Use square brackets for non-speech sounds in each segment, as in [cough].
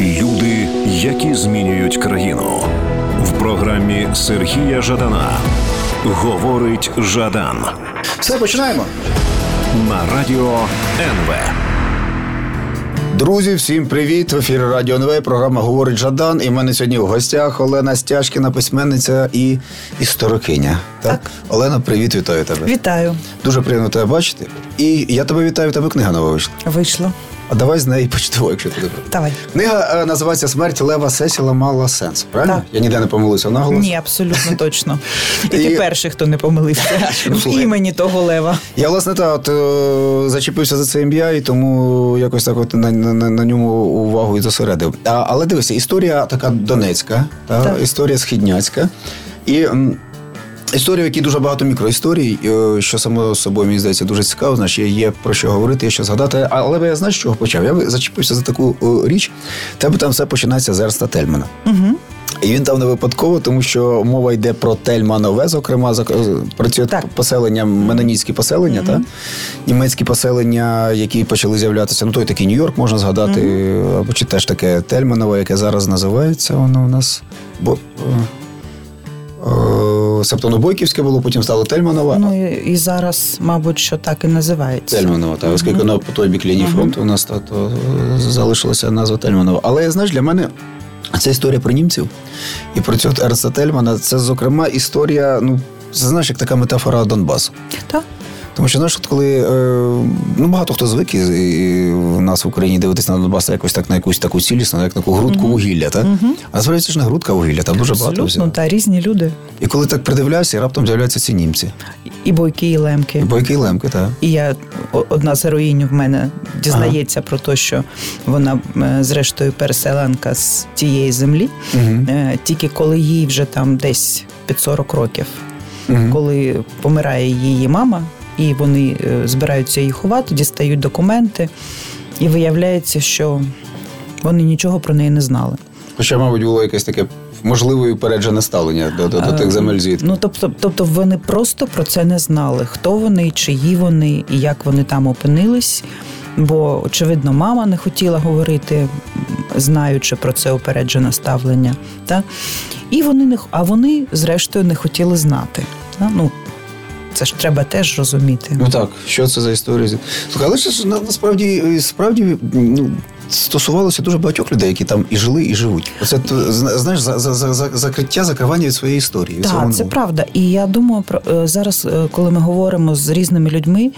Люди, які змінюють країну в програмі Сергія Жадана. Говорить Жадан Все, починаємо. на радіо НВ. Друзі, всім привіт! В ефірі Радіо НВ. Програма говорить Жадан. І в мене сьогодні в гостях Олена Стяжкіна, письменниця і історикиня. Так? Так. Олена, привіт, вітаю тебе. Вітаю, Дуже приємно тебе бачити. І я тебе вітаю, тебе книга нова вийшла. вийшло. А давай з неї почнемо, якщо ти добре. Давай. Книга е, називається Смерть Лева Сесіла мала сенс. Правильно? Так. Я ніде не помилився наголос. Ні, абсолютно точно. [laughs] І І- ти перший, хто не помилився [laughs] в Слухай. імені того лева. Я власне та от е, зачепився за це ім'я, і тому якось так от на, на, на ньому увагу і зосередив. А, але дивися, історія така донецька, та, Так. історія східняцька. І м, історія, в якій дуже багато мікроісторій, е, що само собою мені здається дуже цікаво, значить є про що говорити, є що згадати. Але я знаю, з чого почав. Я зачепився за таку е, річ. Тебе там все починається з Ерста Тельмана. Угу. І він там не випадково, тому що мова йде про Тельманове, зокрема, працює Так. поселення, менонітські поселення, та? німецькі поселення, які почали з'являтися. Ну, той такий Нью-Йорк можна згадати, або чи теж таке Тельманове, яке зараз називається, воно у нас. Бо, е, е, Себто Бойківське було, потім стало Тельманова. Ну і, зараз, мабуть, що так і називається. Тельманова, так. оскільки воно по той бік лінії фронту у нас то залишилася назва Тельманова. Але знаєш, для мене це історія про німців і про цього Ерса Тельмана. Це, зокрема, історія, ну, це знаєш, як така метафора Донбасу. Так? Тому що знаєш, коли е, ну багато хто звик і в нас в Україні дивитися на Донбас якось так на якусь таку цілісну, як на таку грудку вугілля, так? А насправді ж не грудка вугілля, там дуже багато Абсолютно, та різні люди. І коли так придивляюся, і раптом з'являються ці німці. І бойки, і лемки. І бойки і лемки, так. І я одна з героїнь в мене дізнається про те, що вона е, зрештою переселенка з тієї землі. Е, тільки коли їй вже там десь під 40 років, Мгм. коли помирає її мама, і вони е, збираються її ховати, дістають документи, і виявляється, що вони нічого про неї не знали. Хоча, мабуть, було якесь таке можливе упереджене ставлення до, до, до тих земель звідки. Ну тобто, тобто вони просто про це не знали, хто вони, чиї вони і як вони там опинились. Бо, очевидно, мама не хотіла говорити, знаючи про це упереджене ставлення. Та? І вони не а вони, зрештою, не хотіли знати. Та? Ну, це ж треба теж розуміти. Ну так, що це за історія? Але ж насправді справді ну, стосувалося дуже багатьох людей, які там і жили, і живуть. Оце знаєш, за, за, за, за- закриття, закривання від своєї історії. від Так, це правда. І я думаю, про е, зараз, е, коли ми говоримо з різними людьми,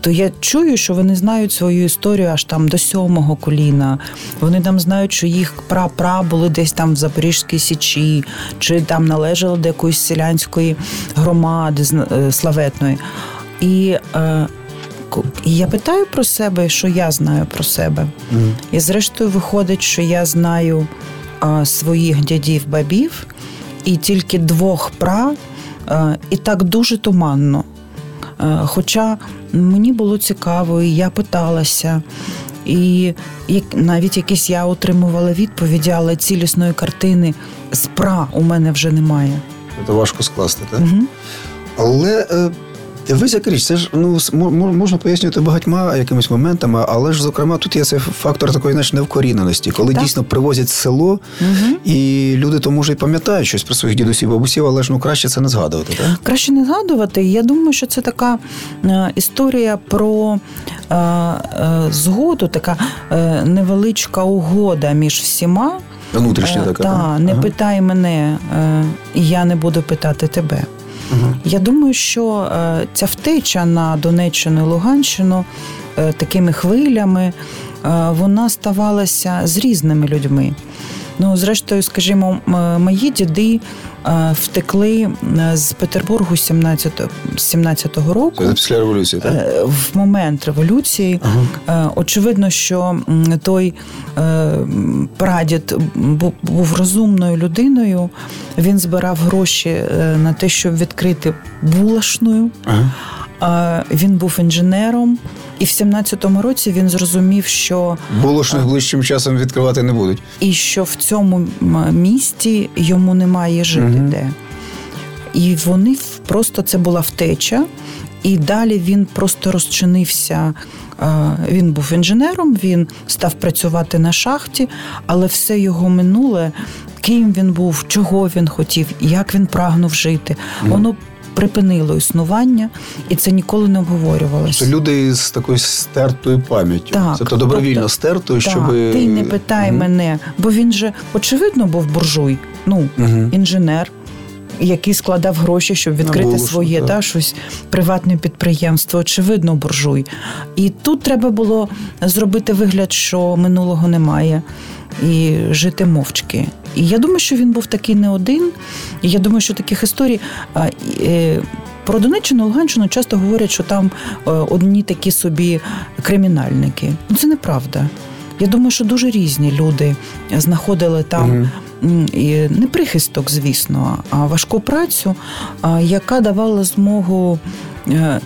то я чую, що вони знають свою історію аж там до сьомого коліна. Вони там знають, що їх пра-пра були десь там в Запорізькій Січі, чи там належали до якоїсь селянської громади е, славетної. І е, і я питаю про себе, що я знаю про себе. Мгм. І зрештою виходить, що я знаю а, своїх дядів бабів і тільки двох пра, а, і так дуже туманно. А, Хоча мені було цікаво, і я питалася, і як, навіть якісь я отримувала відповіді, але цілісної картини з пра у мене вже немає. Це важко скласти, так? Угу. Але е, дивись, як річ, це ж ну, можна пояснювати багатьма якимись моментами, але ж, зокрема, тут є цей фактор такої знаєш, невкоріненості, коли Так. дійсно привозять село, Угу. і люди то може й пам'ятають щось про своїх дідусів, бабусів, але ж ну краще це не згадувати, так? Краще не згадувати. Я думаю, що це така е, історія про е, е, згоду, така е, невеличка угода між всіма. Внутрішня Е, така. та, так? не Ага. питай мене, е, я не буду питати тебе. Я думаю, що е, ця втеча на Донеччину і Луганщину е, такими хвилями е, вона ставалася з різними людьми. Ну, зрештою, скажімо, мої діди е, втекли е, з Петербургу 17, 17-го року. Це після революції, так? Е, В момент революції Ага. Е, очевидно, що той е, прадід бу- був розумною людиною. Він збирав гроші е, на те, щоб відкрити булашною. Ага. Е, Він був інженером, і в 17-му році він зрозумів, що Булошних ближчим часом відкривати не будуть. і що в цьому місті йому немає жити Мгм. де. І вони просто це була втеча, і далі він просто розчинився Він був інженером, він став працювати на шахті, але все його минуле, ким він був, чого він хотів, як він прагнув жити, воно припинило існування, і це ніколи не обговорювалося. Це люди з такою стертою пам'яттю. Так, це то добровільно тобто, стертою, щоб ти не питай угу. мене, бо він же очевидно був буржуй, ну угу. інженер. Який складав гроші, щоб відкрити Було, своє та щось приватне підприємство, очевидно, буржуй. І тут треба було зробити вигляд, що минулого немає, і жити мовчки. І я думаю, що він був такий не один. І я думаю, що таких історій. Е, про Донеччину, Луганщину часто говорять, що там е, одні такі собі кримінальники. Ну це неправда. Я думаю, що дуже різні люди знаходили там угу. не прихисток, звісно, а важку працю, яка давала змогу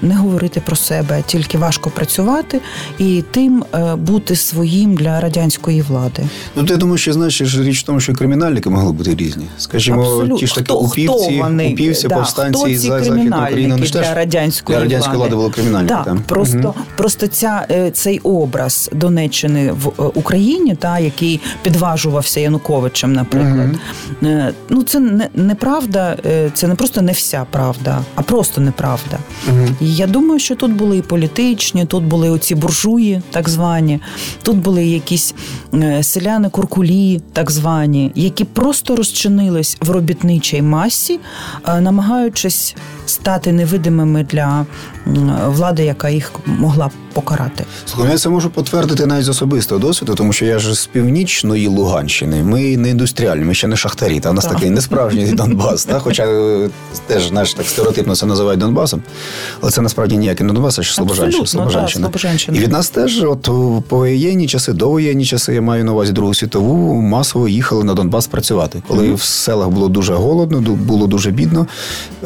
не говорити про себе, тільки важко працювати і тим е, бути своїм для радянської влади. Ну ти думаєш, що знаєш, річ в тому, що кримінальники могли бути різні. Скажімо, Абсолютно. ті ж таки хто, упівці, хто вони? упівці, да, повстанці за західну Україну. Вони для радянської для радянської влади було кримінальники. Так, Просто угу. просто ця е, цей образ Донеччини в Україні, та який підважувався Януковичем, наприклад. Угу. Ну це не неправда, це не просто не вся правда, а просто неправда. Угу. Я думаю, що тут були і політичні, тут були оці буржуї, так звані, тут були якісь е, селяни куркулі, так звані, які просто розчинились в робітничій масі, е, намагаючись стати невидимими для влади, яка їх могла покарати. Слухай, я це можу потвердити навіть з особистого досвіду, тому що я ж з північної Луганщини. Ми не індустріальні, ми ще не шахтарі. Та в нас так. такий несправжній [laughs] Донбас. Та? Хоча е, теж знаєш, так стереотипно це називають Донбасом, але це насправді ніякий не Донбас, а ще Слобожанщина. Слобожанщина. І від нас теж, от по воєнні часи, до воєнні часи, я маю на увазі Другу світову, масово їхали на Донбас працювати. Коли mm-hmm. в селах було дуже голодно, було дуже бідно.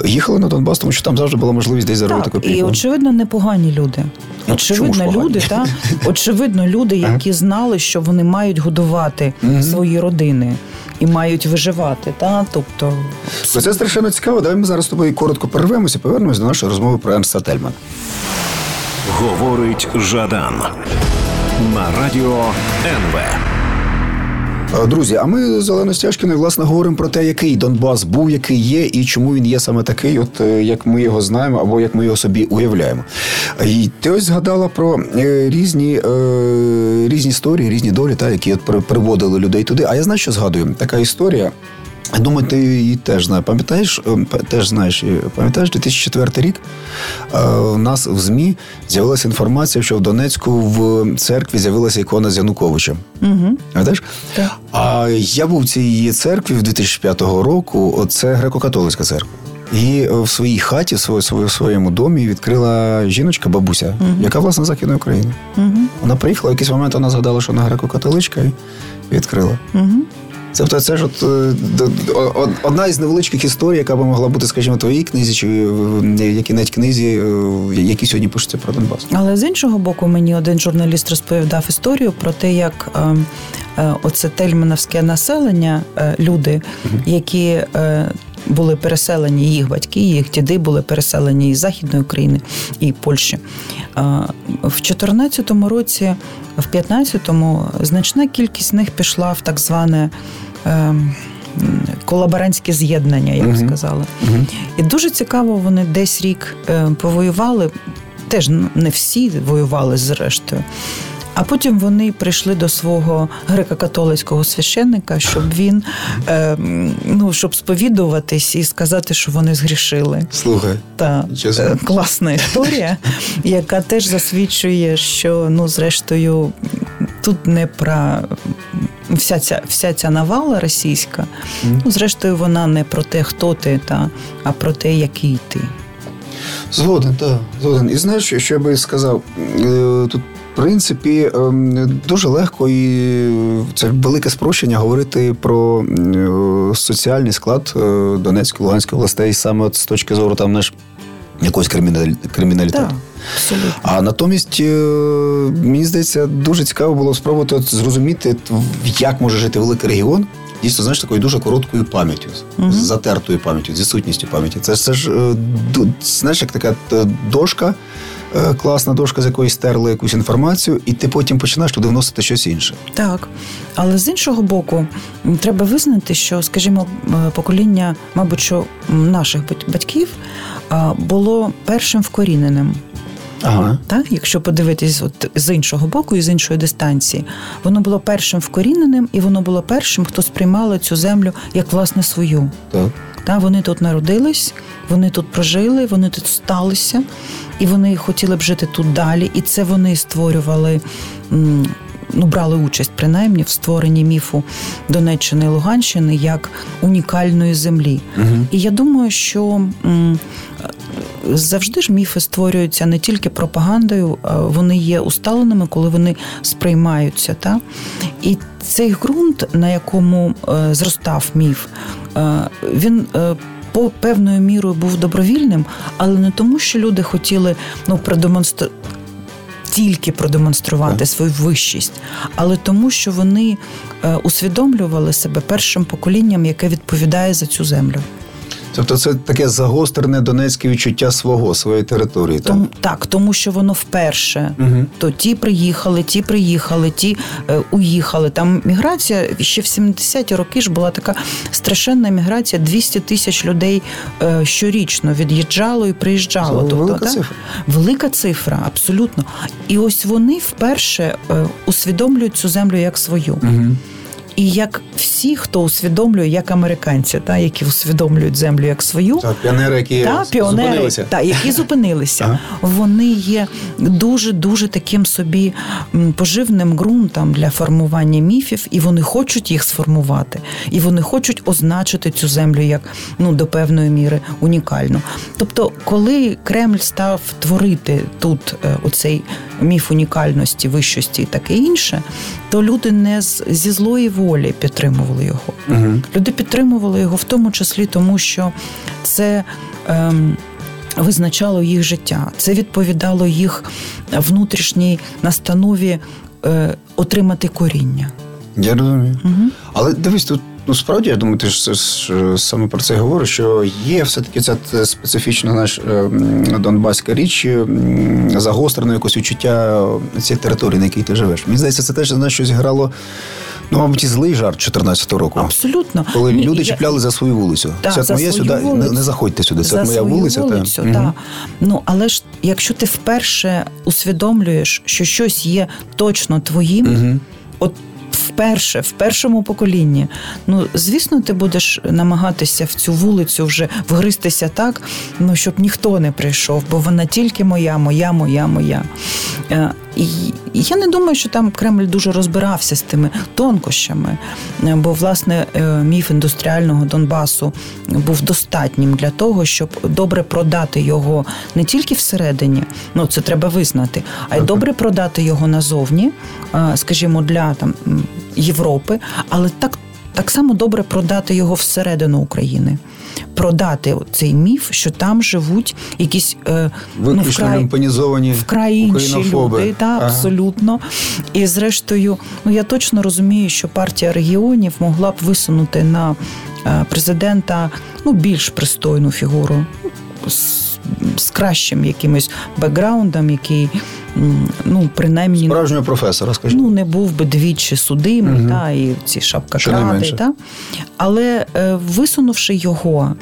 Їхали на Донбас, тому що там завжди була можливість десь заробити копійку. І очевидно, непогані люди. Ну, очевидно, люди, та очевидно, люди, які знали, що вони мають годувати свої родини. І мають виживати, та тобто це страшенно цікаво. Давай ми зараз з тобою коротко перервемося, повернемось до нашої розмови про Ернста Тельман. Говорить Жадан на радіо НВ. Е, друзі, а ми з Оленою Стяжкіною, власне, говоримо про те, який Донбас був, який є, і чому він є саме такий, от е, як ми його знаємо, або як ми його собі уявляємо. І ти ось згадала про е, різні різні історії, різні долі, та, які от приводили людей туди. А я знаю, що згадую, така історія. Думаю, ти її теж знаєш. Пам'ятаєш, е, теж знаєш, пам'ятаєш 2004 рік е, у нас в ЗМІ з'явилася інформація, що в Донецьку в церкві з'явилася ікона з Януковичем. Угу. Пам'ятаєш? Так. А я був в цій церкві в 2005 року. Це греко-католицька церква. І в своїй хаті, в своєму домі відкрила жіночка, бабуся, uh яка власне Західної України. uh Вона приїхала в якийсь момент, вона згадала, що вона греко-католичка і відкрила. uh Тобто це ж от е, одна із невеличких історій, яка би могла бути, скажімо, в твоїй книзі, чи в якій навіть книзі, е, які сьогодні пишуться про Донбас. Але з іншого боку, мені один журналіст розповідав історію про те, як е, оце тельмановське населення, люди, які були переселені, їх батьки, їх діди були переселені із Західної України і Польщі. В 2014 році, в 2015-му значна кількість з них пішла в так зване. Ем, колаборантське з'єднання, я б uh сказала. uh І дуже цікаво, вони десь рік е, повоювали. Теж не всі воювали зрештою. А потім вони прийшли до свого греко-католицького священника, щоб [laughs] він е, ну щоб сповідуватись і сказати, що вони згрішили. Слухай, та е, класна історія, яка теж засвідчує, що ну, зрештою, тут не про. Вся ця вся ця навала російська, mm. ну зрештою, вона не про те, хто ти, та а про те, який ти. Згоден, так, згоден. І знаєш, що я би сказав? Е, тут принципі, ем, дуже легко і це велике спрощення говорити про е, соціальний склад е, Донецької Луганської областей саме з точки зору там наш якогось криміналітету. Абсолютно. А натомість е, мені здається, дуже цікаво було спробувати от зрозуміти, як може жити великий регіон. Дійсно, знаєш, такою дуже короткою пам'яттю, uh-huh. з затертою пам'яттю, з відсутністю пам'яті. Це це ж знаєш, як така дошка, е, класна дошка, з якої стерли якусь інформацію, і ти потім починаєш туди вносити щось інше. Так. Але з іншого боку, треба визнати, що, скажімо, е, покоління, мабуть, що наших батьків було першим вкоріненим. Ага. Так, якщо подивитись от з іншого боку і з іншої дистанції, воно було першим вкоріненим, і воно було першим, хто сприймало цю землю як власне свою. Так. Та вони тут народились, вони тут прожили, вони тут сталися, і вони хотіли б жити тут далі. І це вони створювали. Ну, брали участь принаймні в створенні міфу Донеччини і Луганщини як унікальної землі. Угу. І я думаю, що завжди ж міфи створюються не тільки пропагандою, вони є усталеними, коли вони сприймаються. Та? І цей ґрунт, на якому е, зростав міф, е, він. Е, по певною мірою був добровільним, але не тому, що люди хотіли ну, продемонструвати. Тільки продемонструвати свою вищість, але тому, що вони усвідомлювали себе першим поколінням, яке відповідає за цю землю. Тобто це таке загострене донецьке відчуття свого, своєї території. Так, Том, так тому що воно вперше. Угу. То ті приїхали, ті приїхали, ті е, уїхали. Там міграція ще в 70-ті роки ж була така страшенна міграція. 200 тисяч людей е, щорічно від'їжджало і приїжджало. Це тобто, велика так? цифра. Велика цифра, абсолютно. І ось вони вперше е, усвідомлюють цю землю як свою. Угу. І як всі, хто усвідомлює, як американці, та які усвідомлюють землю як свою, так, піонери, які та, піонери, зупинилися, та, які зупинилися, ага. вони є дуже дуже таким собі поживним ґрунтом для формування міфів, і вони хочуть їх сформувати, і вони хочуть означити цю землю як ну до певної міри унікальну. Тобто, коли Кремль став творити тут е, оцей міф унікальності, вищості і таке інше, то люди не зі злої волі підтримували його. Угу. Люди підтримували його в тому числі, тому що це. Ем, Визначало їх життя, це відповідало їх внутрішній настанові е, отримати коріння. Я розумію. Угу. Але дивись, тут Ну, справді, я думаю, ти ж, ж саме про це говориш, що є все-таки ця специфічна наш е, донбаська річ, загострене якось відчуття цієї території, на якій ти живеш. Мені здається, це теж знаєш, щось грало. Ну, мабуть, і злий жарт 14-го року. Абсолютно. Коли люди я... чіпляли за свою вулицю. Так, це за моя сюди, вулицю. не, заходьте сюди. Це за моя вулиця. Вулицю, та. Угу. Ну, але ж якщо ти вперше усвідомлюєш, що щось є точно твоїм, угу. от вперше, в першому поколінні. Ну, звісно, ти будеш намагатися в цю вулицю вже вгристися так, ну щоб ніхто не прийшов, бо вона тільки моя, моя, моя, моя. Е, і я не думаю, що там Кремль дуже розбирався з тими тонкощами, е, бо власне е, міф індустріального Донбасу був достатнім для того, щоб добре продати його не тільки всередині, ну це треба визнати, а й добре продати його назовні, скажімо, для там Європи, але так. Так само добре продати його всередину України, продати цей міф, що там живуть якісь е, ну, вкрай, вкрай інші люди, та, ага. абсолютно. І зрештою, ну я точно розумію, що партія регіонів могла б висунути на е, президента ну, більш пристойну фігуру. З, з кращим якимось бекграундом, який ну, принаймні справжнього професора, скажімо. Ну, не був би двічі судимий, угу. та, і ці шапка кради, та. але е, висунувши його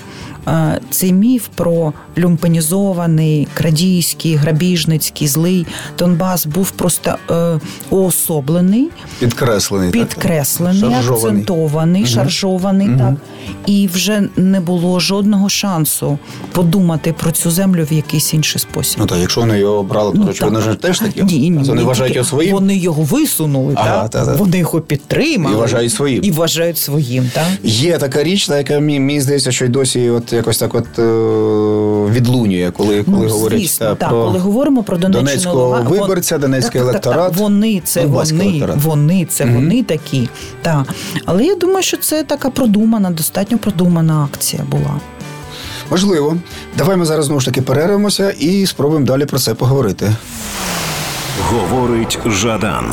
цей міф про люмпанізований, крадійський, грабіжницький, злий Донбас був просто е, уособлений, підкреслений, підкреслений, так? акцентований, угу. шаржований. Угу. так. І вже не було жодного шансу подумати про цю землю в якийсь інший спосіб. Ну так, якщо вони його обрали, то ну, очевидно ж теж такі. Ні, ні, вони вважають його своїм. Вони його висунули, ага, так? Та, та. вони його підтримали і вважають своїм. І вважають своїм. так? Є така річ, на яка мені здається, що й досі от якось так от е, відлунює, коли коли ну, говорять звісно, так, про коли говоримо про Донецького виборця, Донецький так, електорат. Так, так, вони це вони, електорат. вони це mm вони такі. Так. Але я думаю, що це така продумана, достатньо продумана акція була. Можливо. Давай ми зараз знову ж таки перервемося і спробуємо далі про це поговорити. Говорить Жадан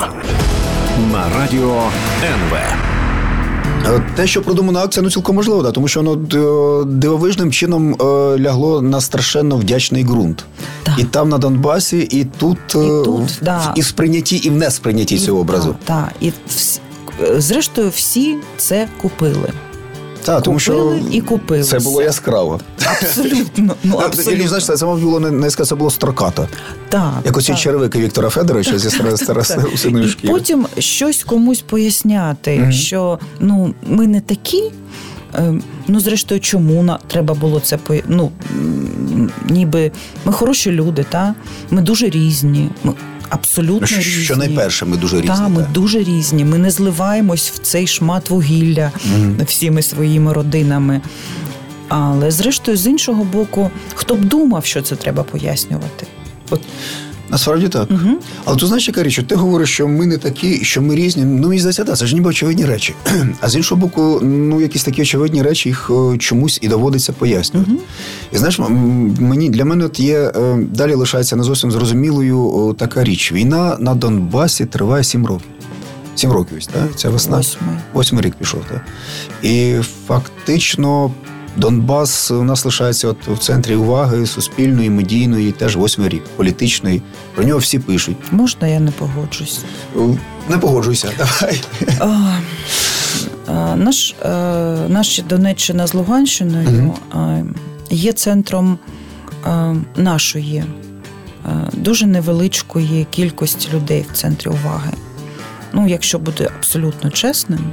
на радіо НВ. Те, що продумана акція, ну цілком можливо, да, тому що воно дивовижним чином лягло на страшенно вдячний ґрунт. Так. І там на Донбасі, і тут, і, тут, в, да. і в сприйнятті, і в несприйнятті цього образу. Так, та. І зрештою всі це купили. Так, тому що і купили. Це було яскраво. Абсолютно. Ну, абсолютно. Знаєш, це було не, сказати, це було строкато. Так. Як оці черевики Віктора Федоровича зі синою шкіри. Потім щось комусь поясняти, що ну, ми не такі. Ем, ну, зрештою, чому на треба було це ну, ніби ми хороші люди, та ми дуже різні. Ми абсолютно що, різні. Що найперше, ми дуже різні. Та, ми дуже різні. Ми не зливаємось в цей шмат вугілля mm-hmm. всіми своїми родинами. Але зрештою, з іншого боку, хто б думав, що це треба пояснювати? От Насправді так. Угу. Але ти знаєш, яка річ, ти говориш, що ми не такі, що ми різні. Ну, мені здається, так, це ж ніби очевидні речі. [clears throat] А з іншого боку, ну якісь такі очевидні речі їх е, чомусь і доводиться пояснювати. Угу. І знаєш, мені для мене от є е, далі лишається не зовсім зрозумілою така річ. Війна на Донбасі триває сім років. Сім років ось, так? Ця весна. Восьмий рік пішов, так. І фактично Донбас у нас лишається от в центрі уваги суспільної, медійної, теж восьмий рік, політичної. Про нього всі пишуть. Можна, я не погоджусь? Не погоджуйся, [laughs] давай. А, а, наш, а, е, Наша Донеччина з Луганщиною угу. є центром нашої дуже невеличкої кількості людей в центрі уваги. Ну, якщо бути абсолютно чесним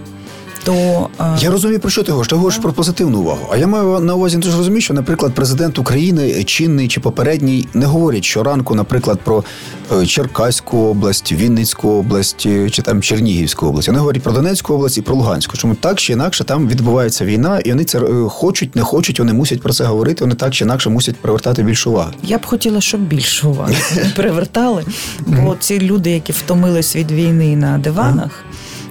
то я розумію, про що ти говориш. Ти говориш про позитивну увагу. А я маю на увазі, ти ж розумієш, що, наприклад, президент України, чинний чи попередній, не говорять щоранку, наприклад, про е, Черкаську область, Вінницьку область е, чи там Чернігівську область. Вони говорять про Донецьку область і про Луганську. Чому так чи інакше там відбувається війна, і вони це е, хочуть, не хочуть, вони мусять про це говорити. Вони так чи інакше мусять привертати більше уваги. Я б хотіла, щоб більше уваги [laughs] привертали, бо ці люди, які втомились від війни на диванах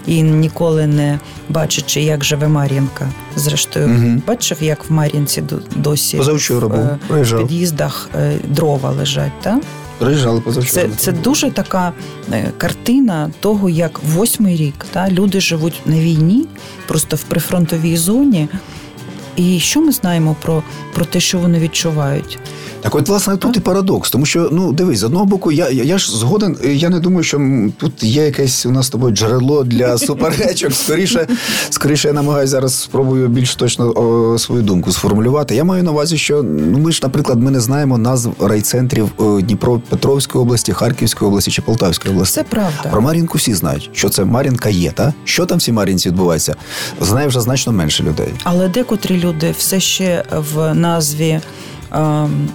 і ніколи не бачачи, як живе Мар'їнка. Зрештою, угу. бачив, як в Мар'їнці досі Позавчора був. Е, в під'їздах е, дрова лежать. так? Приїжджали позавчора. Це це дуже така е, картина того, як восьмий рік та люди живуть на війні, просто в прифронтовій зоні. І що ми знаємо про, про те, що вони відчувають? Так, от, власне, тут і парадокс, тому що ну дивись, з одного боку, я я, я ж згоден. Я не думаю, що тут є якесь у нас з тобою джерело для [laughs] суперечок. Скоріше, скоріше, я намагаюся зараз спробую більш точно о, свою думку сформулювати. Я маю на увазі, що ну ми ж, наприклад, ми не знаємо назв райцентрів Дніпропетровської області, Харківської області чи Полтавської області. Це правда. Про Мар'їнку всі знають, що це Мар'їнка є, та що там всі Мар'їнці відбувається, знає вже значно менше людей. Але декотрі люди все ще в назві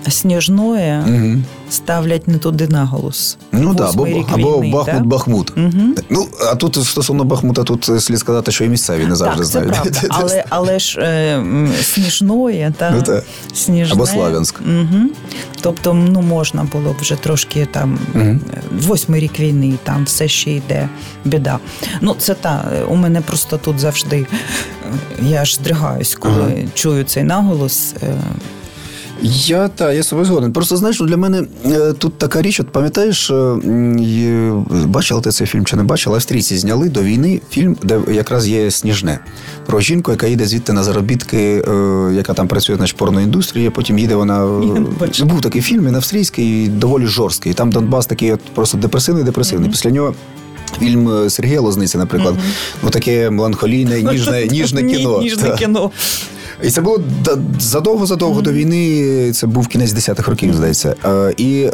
сніжної угу. ставлять не туди наголос. Ну так, або, або Бахмут-Бахмут. Угу. Ну, а тут стосовно Бахмута, тут слід сказати, що і місцеві не завжди так, знають. Це правда. [laughs] Але але ж е, сніжної та ну, та. Сніжне. Або Славянськ. Угу. Тобто, ну можна було б вже трошки там угу. восьмий рік війни, там все ще йде біда. Ну, це та у мене просто тут завжди я ж здригаюсь, коли ага. чую цей наголос. Е, я та я собі згоден. Просто знаєш, для мене е, тут така річ, от пам'ятаєш, е, бачила ти цей фільм чи не бачила? Австрійці зняли до війни фільм, де якраз є сніжне про жінку, яка їде звідти на заробітки, е, яка там працює на порноіндустрії, Потім їде вона був такий фільм, він австрійський, доволі жорсткий. Там Донбас такий, от просто депресивний, депресивний. Mm-hmm. Після нього. Фільм Сергія Лозниці, наприклад, mm-hmm. ну таке меланхолійне, ніжне, ніжне кіно. Ніжне кіно. І це було задовго-задовго mm-hmm. до війни. Це був кінець десятих років, здається. І е,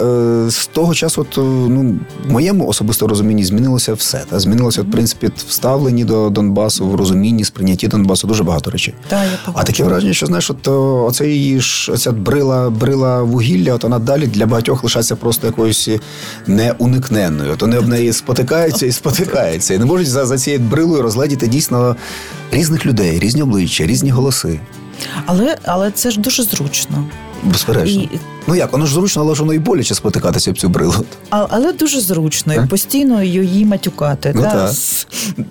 з того часу, от, ну, в моєму особисто розумінні змінилося все. Та змінилося, в принципі, вставлені до Донбасу, в розумінні, сприйнятті Донбасу дуже багато речей. Та, я а таке враження, що знаєш, от оце її ж оця брила, брила вугілля, от вона далі для багатьох лишається просто якоюсь неуникненною. От вони об неї спотикаються і спотикаються. І не можуть за, за цією брилою розгледіти дійсно різних людей, різні обличчя, різні голоси. Але але це ж дуже зручно. Безперечно. І... Ну як, воно ж зручно, але ж воно і боляче спотикатися в цю брилу. А, але дуже зручно, і постійно її матюкати. Ну, та?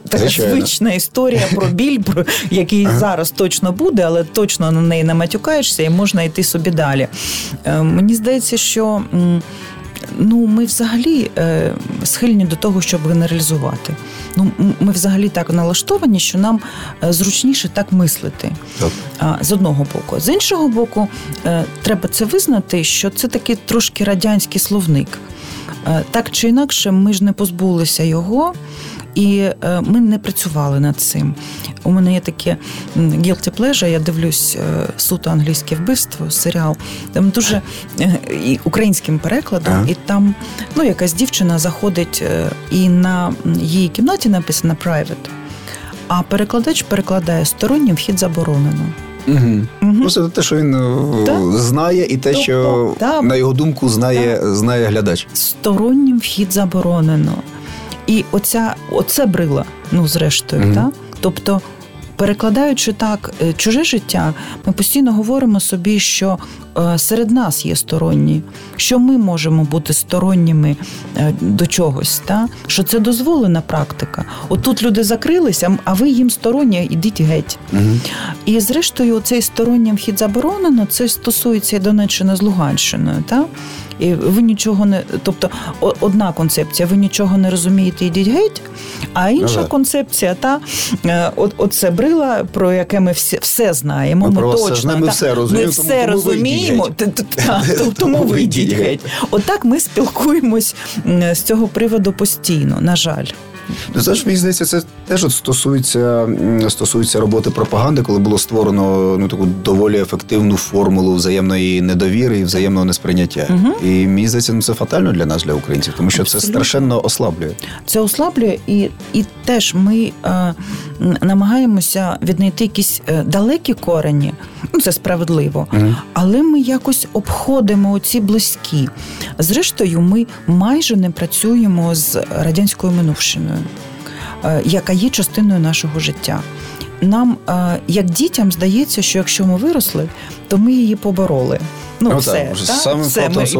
Така звична історія про біль, про який ага. зараз точно буде, але точно на неї не матюкаєшся і можна йти собі далі. Е, мені здається, що Ну, ми взагалі е, схильні до того, щоб генералізувати. Ну, ми взагалі так налаштовані, що нам е, зручніше так мислити так. з одного боку. З іншого боку, е, треба це визнати, що це такий трошки радянський словник. Е, так чи інакше, ми ж не позбулися його. І е, ми не працювали над цим. У мене є таке guilty pleasure, я дивлюсь е, суто англійське вбивство, серіал. Там дуже і українським перекладом, ага. і там ну, якась дівчина заходить, і на її кімнаті написано private, а перекладач перекладає стороннім вхід заборонено. Угу. Угу. Просто те, що він так. знає, і те, що так. на його думку знає знає глядач. Стороннім вхід заборонено. І оця, оце брила, ну зрештою, mm-hmm. так? Тобто перекладаючи так е, чуже життя, ми постійно говоримо собі, що е, серед нас є сторонні, що ми можемо бути сторонніми е, до чогось, та? що це дозволена практика. Отут люди закрилися, а ви їм сторонні, ідіть геть. Угу. І зрештою, цей стороннім вхід заборонено, це стосується і Донеччини з Луганщиною. Та? І ви нічого не. Тобто, одна концепція, ви нічого не розумієте, ідіть геть, а інша ну, концепція, та от, оце брила, про яке ми всі все знаємо. Ми, ми точно ми все розуміємо. Ми все тому, розуміємо, [laughs] тому ви йдіть геть. Отак ми спілкуємось з цього приводу постійно, на жаль. Ну, знаєш, мені здається, це теж от стосується стосується роботи пропаганди, коли було створено ну таку доволі ефективну формулу взаємної недовіри і взаємного несприйняття. Угу. І мені здається, ну, це фатально для нас, для українців, тому що Абсолютно. це страшенно ослаблює. Це ослаблює, і і теж ми е, намагаємося віднайти якісь е, далекі корені. Ну, це справедливо, але ми якось обходимо оці близькі. Зрештою, ми майже не працюємо з радянською минувшиною. Е, яка є частиною нашого життя. Нам, е, як дітям, здається, що якщо ми виросли, то ми її побороли. Ну, ну все, так, та? Саме все. Ми, ми ж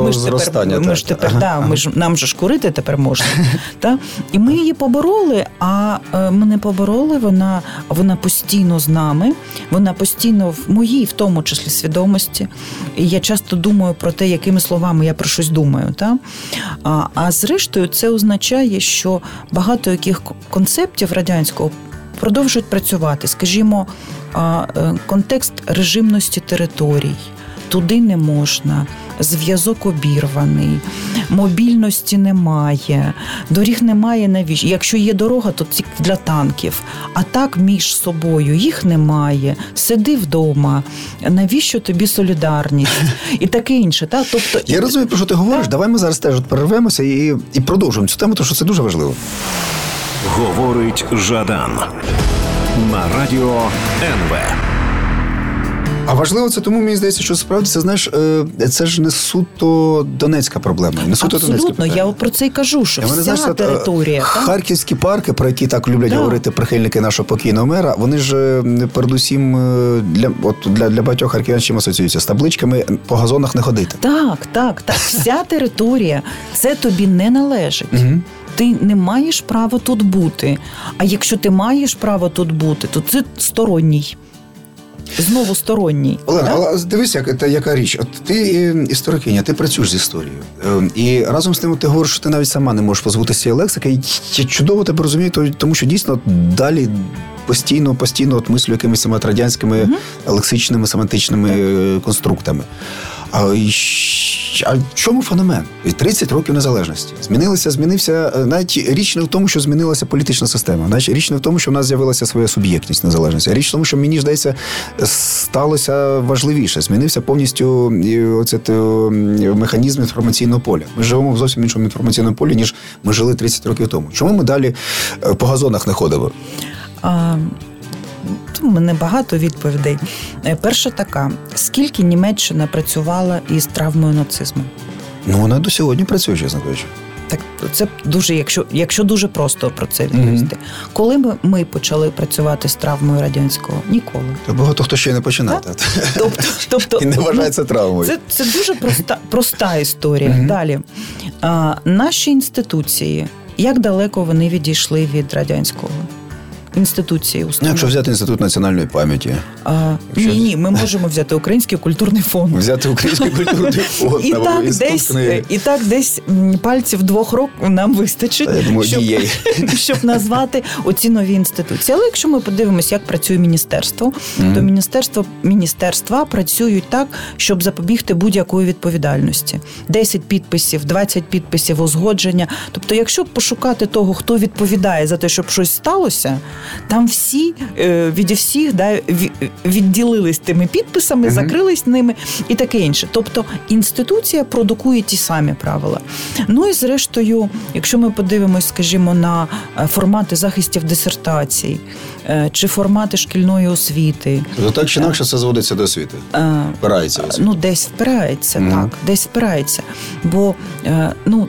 тепер, ми ж тепер ага, да, ага. Ми ж, нам же ж курити тепер можна. [laughs] та? І ми її побороли, а е, ми не побороли, вона вона постійно з нами, вона постійно в моїй, в тому числі, свідомості. І я часто думаю про те, якими словами я про щось думаю. Та? А, а зрештою, це означає, що багато яких концептів радянського продовжують працювати. Скажімо, е, контекст режимності територій туди не можна, зв'язок обірваний, мобільності немає, доріг немає навіщо. Якщо є дорога, то тільки для танків. А так між собою їх немає. Сиди вдома. Навіщо тобі солідарність і таке інше? Та? Тобто я розумію, про що ти говориш. Давай ми зараз теж перервемося і і продовжуємо цю тему, тому що це дуже важливо. Говорить Жадан на радіо НВ. А важливо це тому, мені здається, що справді це знаєш, е, це ж не суто донецька проблема. Не суто Абсолютно, донецька я про це й кажу, що вся знаєш, е, територія. Харківські парки, про які так люблять да. говорити прихильники нашого покійного мера, вони ж е, передусім для от для, для багатьох харків'ян чим асоціюються з табличками по газонах не ходити. Так, так, так. Вся [laughs] територія це тобі не належить. Угу. Ти не маєш права тут бути. А якщо ти маєш право тут бути, то це сторонній знову сторонній. Олена, але дивись, як це яка річ. От ти е, історикиня, ти працюєш з історією. Ем, і разом з тим ти говориш, що ти навіть сама не можеш позбутися цієї лексики. І я чудово тебе розумію, тому що дійсно далі. Постійно, постійно от мислю якимись радянськими uh лексичними семантичними uh конструктами. А а в чому феномен? 30 років незалежності. Змінилося, змінився е, навіть річ не в тому, що змінилася політична система. Навіть річ не в тому, що в нас з'явилася своя суб'єктність незалежності. Річ в тому, що мені здається, сталося важливіше. Змінився повністю оце механізм інформаційного поля. Ми живемо в зовсім іншому інформаційному полі, ніж ми жили 30 років тому. Чому ми далі е, по газонах не ходимо? А... У мене багато відповідей. Е, перша така: скільки Німеччина працювала із травмою нацизму? Ну вона до сьогодні працює, чесно кажучи. Так це дуже, якщо якщо дуже просто про це відповісти. Mm-hmm. Коли ми, ми почали працювати з травмою радянського? Ніколи. То багато хто ще не починав. Тобто, [laughs] тобто і не вважається травмою. Це це дуже проста проста історія. Mm-hmm. Далі А, наші інституції, як далеко вони відійшли від радянського? Інституції. Ну, Установи. Якщо взяти інститут національної пам'яті, А, Якщо- Ні, ні, ми можемо взяти Український культурний фонд. взяти український культурний [laughs] фонд, І так, десь, і так десь пальців двох рук нам вистачить, я думаю, щоб, [laughs] щоб назвати оці нові інституції. Але якщо ми подивимося, як працює міністерство, то міністерство міністерства працюють так, щоб запобігти будь-якої відповідальності. 10 підписів, 20 підписів, узгодження. Тобто, якщо пошукати того, хто відповідає за те, щоб щось сталося, там всі е, від всіх да, відділились тими підписами, закрились ними і таке інше. Тобто інституція продукує ті самі правила. Ну і зрештою, якщо ми подивимось, скажімо, на е, формати захистів дисертацій е, чи формати шкільної освіти. То так чи інакше це зводиться до освіти. Впирається. Ну, десь впирається, Мгм. так, десь впирається. Бо ну,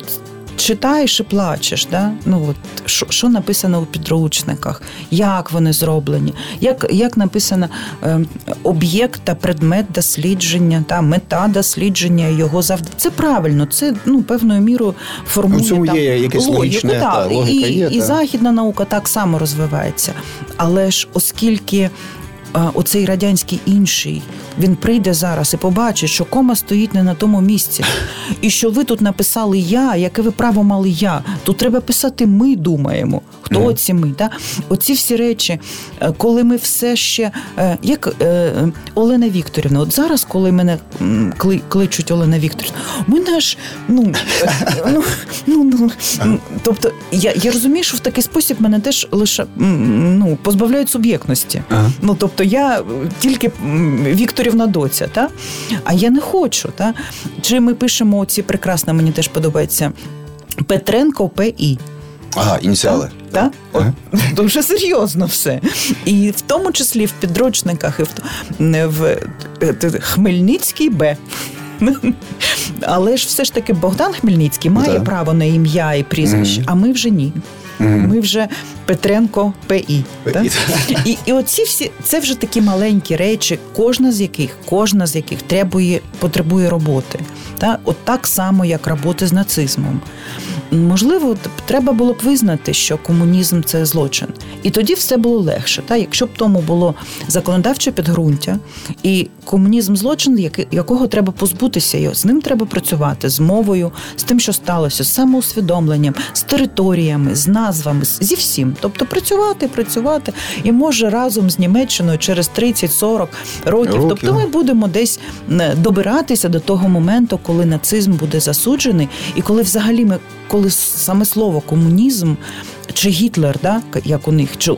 читаєш і плачеш, да? ну, от, що, що написано у підручниках, як вони зроблені, як, як написано е, об'єкт та предмет дослідження, та мета дослідження його завдання. Це правильно, це ну, певною мірою формує цьому там, є якесь логіку, та, та, логіка і, є, і та. західна наука так само розвивається. Але ж оскільки оцей радянський інший, він прийде зараз і побачить, що кома стоїть не на тому місці. І що ви тут написали я, яке ви право мали я. Тут треба писати ми думаємо. Хто оці ми? Да? Оці всі речі, е, коли ми все ще, е, як е, Олена Вікторівна, от зараз, коли мене кличуть Олена Вікторівна, мене ж ну, е, [laughs] ну, ну, ну, тобто я, я розумію, що в такий спосіб мене теж лише ну, позбавляють суб'єктності. Ага. Ну, тобто я е, тільки Вікторівна доця, та? а я не хочу. Та? Чи ми пишемо ці прекрасно, мені теж подобається Петренко ПІ. Ага, ініціали. Так? Ага. Дуже серйозно все. І в тому числі в підручниках, і в, в е, Хмельницький Б. [laughs] Але ж все ж таки Богдан Хмельницький має Так. право на ім'я і прізвище, а ми вже ні. Ми вже Петренко ПІ. ПІ. І, і оці всі це вже такі маленькі речі, кожна з яких, кожна з яких требує, потребує роботи. Та? От так само, як роботи з нацизмом. Можливо, треба було б визнати, що комунізм це злочин. І тоді все було легше. Та? Якщо б тому було законодавче підґрунтя, і комунізм злочин, якого треба позбутися, і з ним треба працювати з мовою, з тим, що сталося, з самоусвідомленням, з територіями, з назвами, зі всім. Тобто працювати, працювати, і може разом з Німеччиною через 30-40 років. Років. Тобто ми будемо десь добиратися до того моменту, коли нацизм буде засуджений, і коли взагалі ми, коли саме слово комунізм чи Гітлер, да, як у них, чи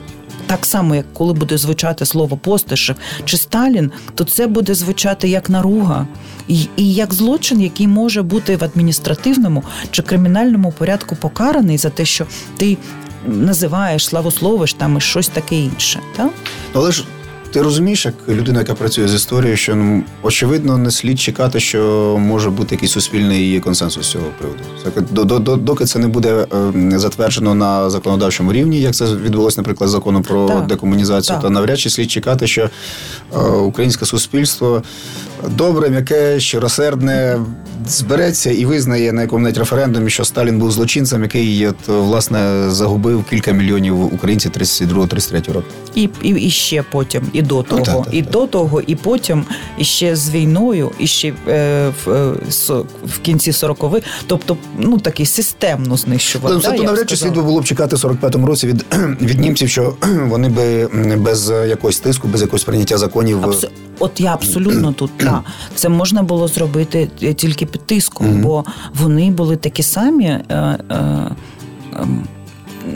так само, як коли буде звучати слово Постишев чи Сталін, то це буде звучати як наруга і, і як злочин, який може бути в адміністративному чи кримінальному порядку покараний за те, що ти називаєш, славословиш там і щось таке інше. Так? Ну, Але ж ти розумієш, як людина, яка працює з історією, що ну, очевидно не слід чекати, що може бути якийсь суспільний консенсус з цього приводу. Це, до- до- до- Доки це не буде е, затверджено на законодавчому рівні, як це відбулося, наприклад, з законом про Так. декомунізацію, Так. то навряд чи слід чекати, що е, українське суспільство добре, м'яке, щиросердне збереться і визнає на якому-небудь референдумі, що Сталін був злочинцем, який от, власне загубив кілька мільйонів українців 32-33 року. І, і, і ще потім, і до того, так, так, і так. до того, і потім, і ще з війною, і ще е, в, е, в кінці 40-х, тобто ну такий системно знищував. Тобто, да, навряд чи слід би було б чекати в 45-му році від, [clears throat] від німців, що [clears throat] вони би без якогось тиску, без якогось прийняття законів. Абсо- От я абсолютно [clears throat] тут так. Це можна було зробити е, тільки під тиском, бо вони були такі самі. Е, е, ем,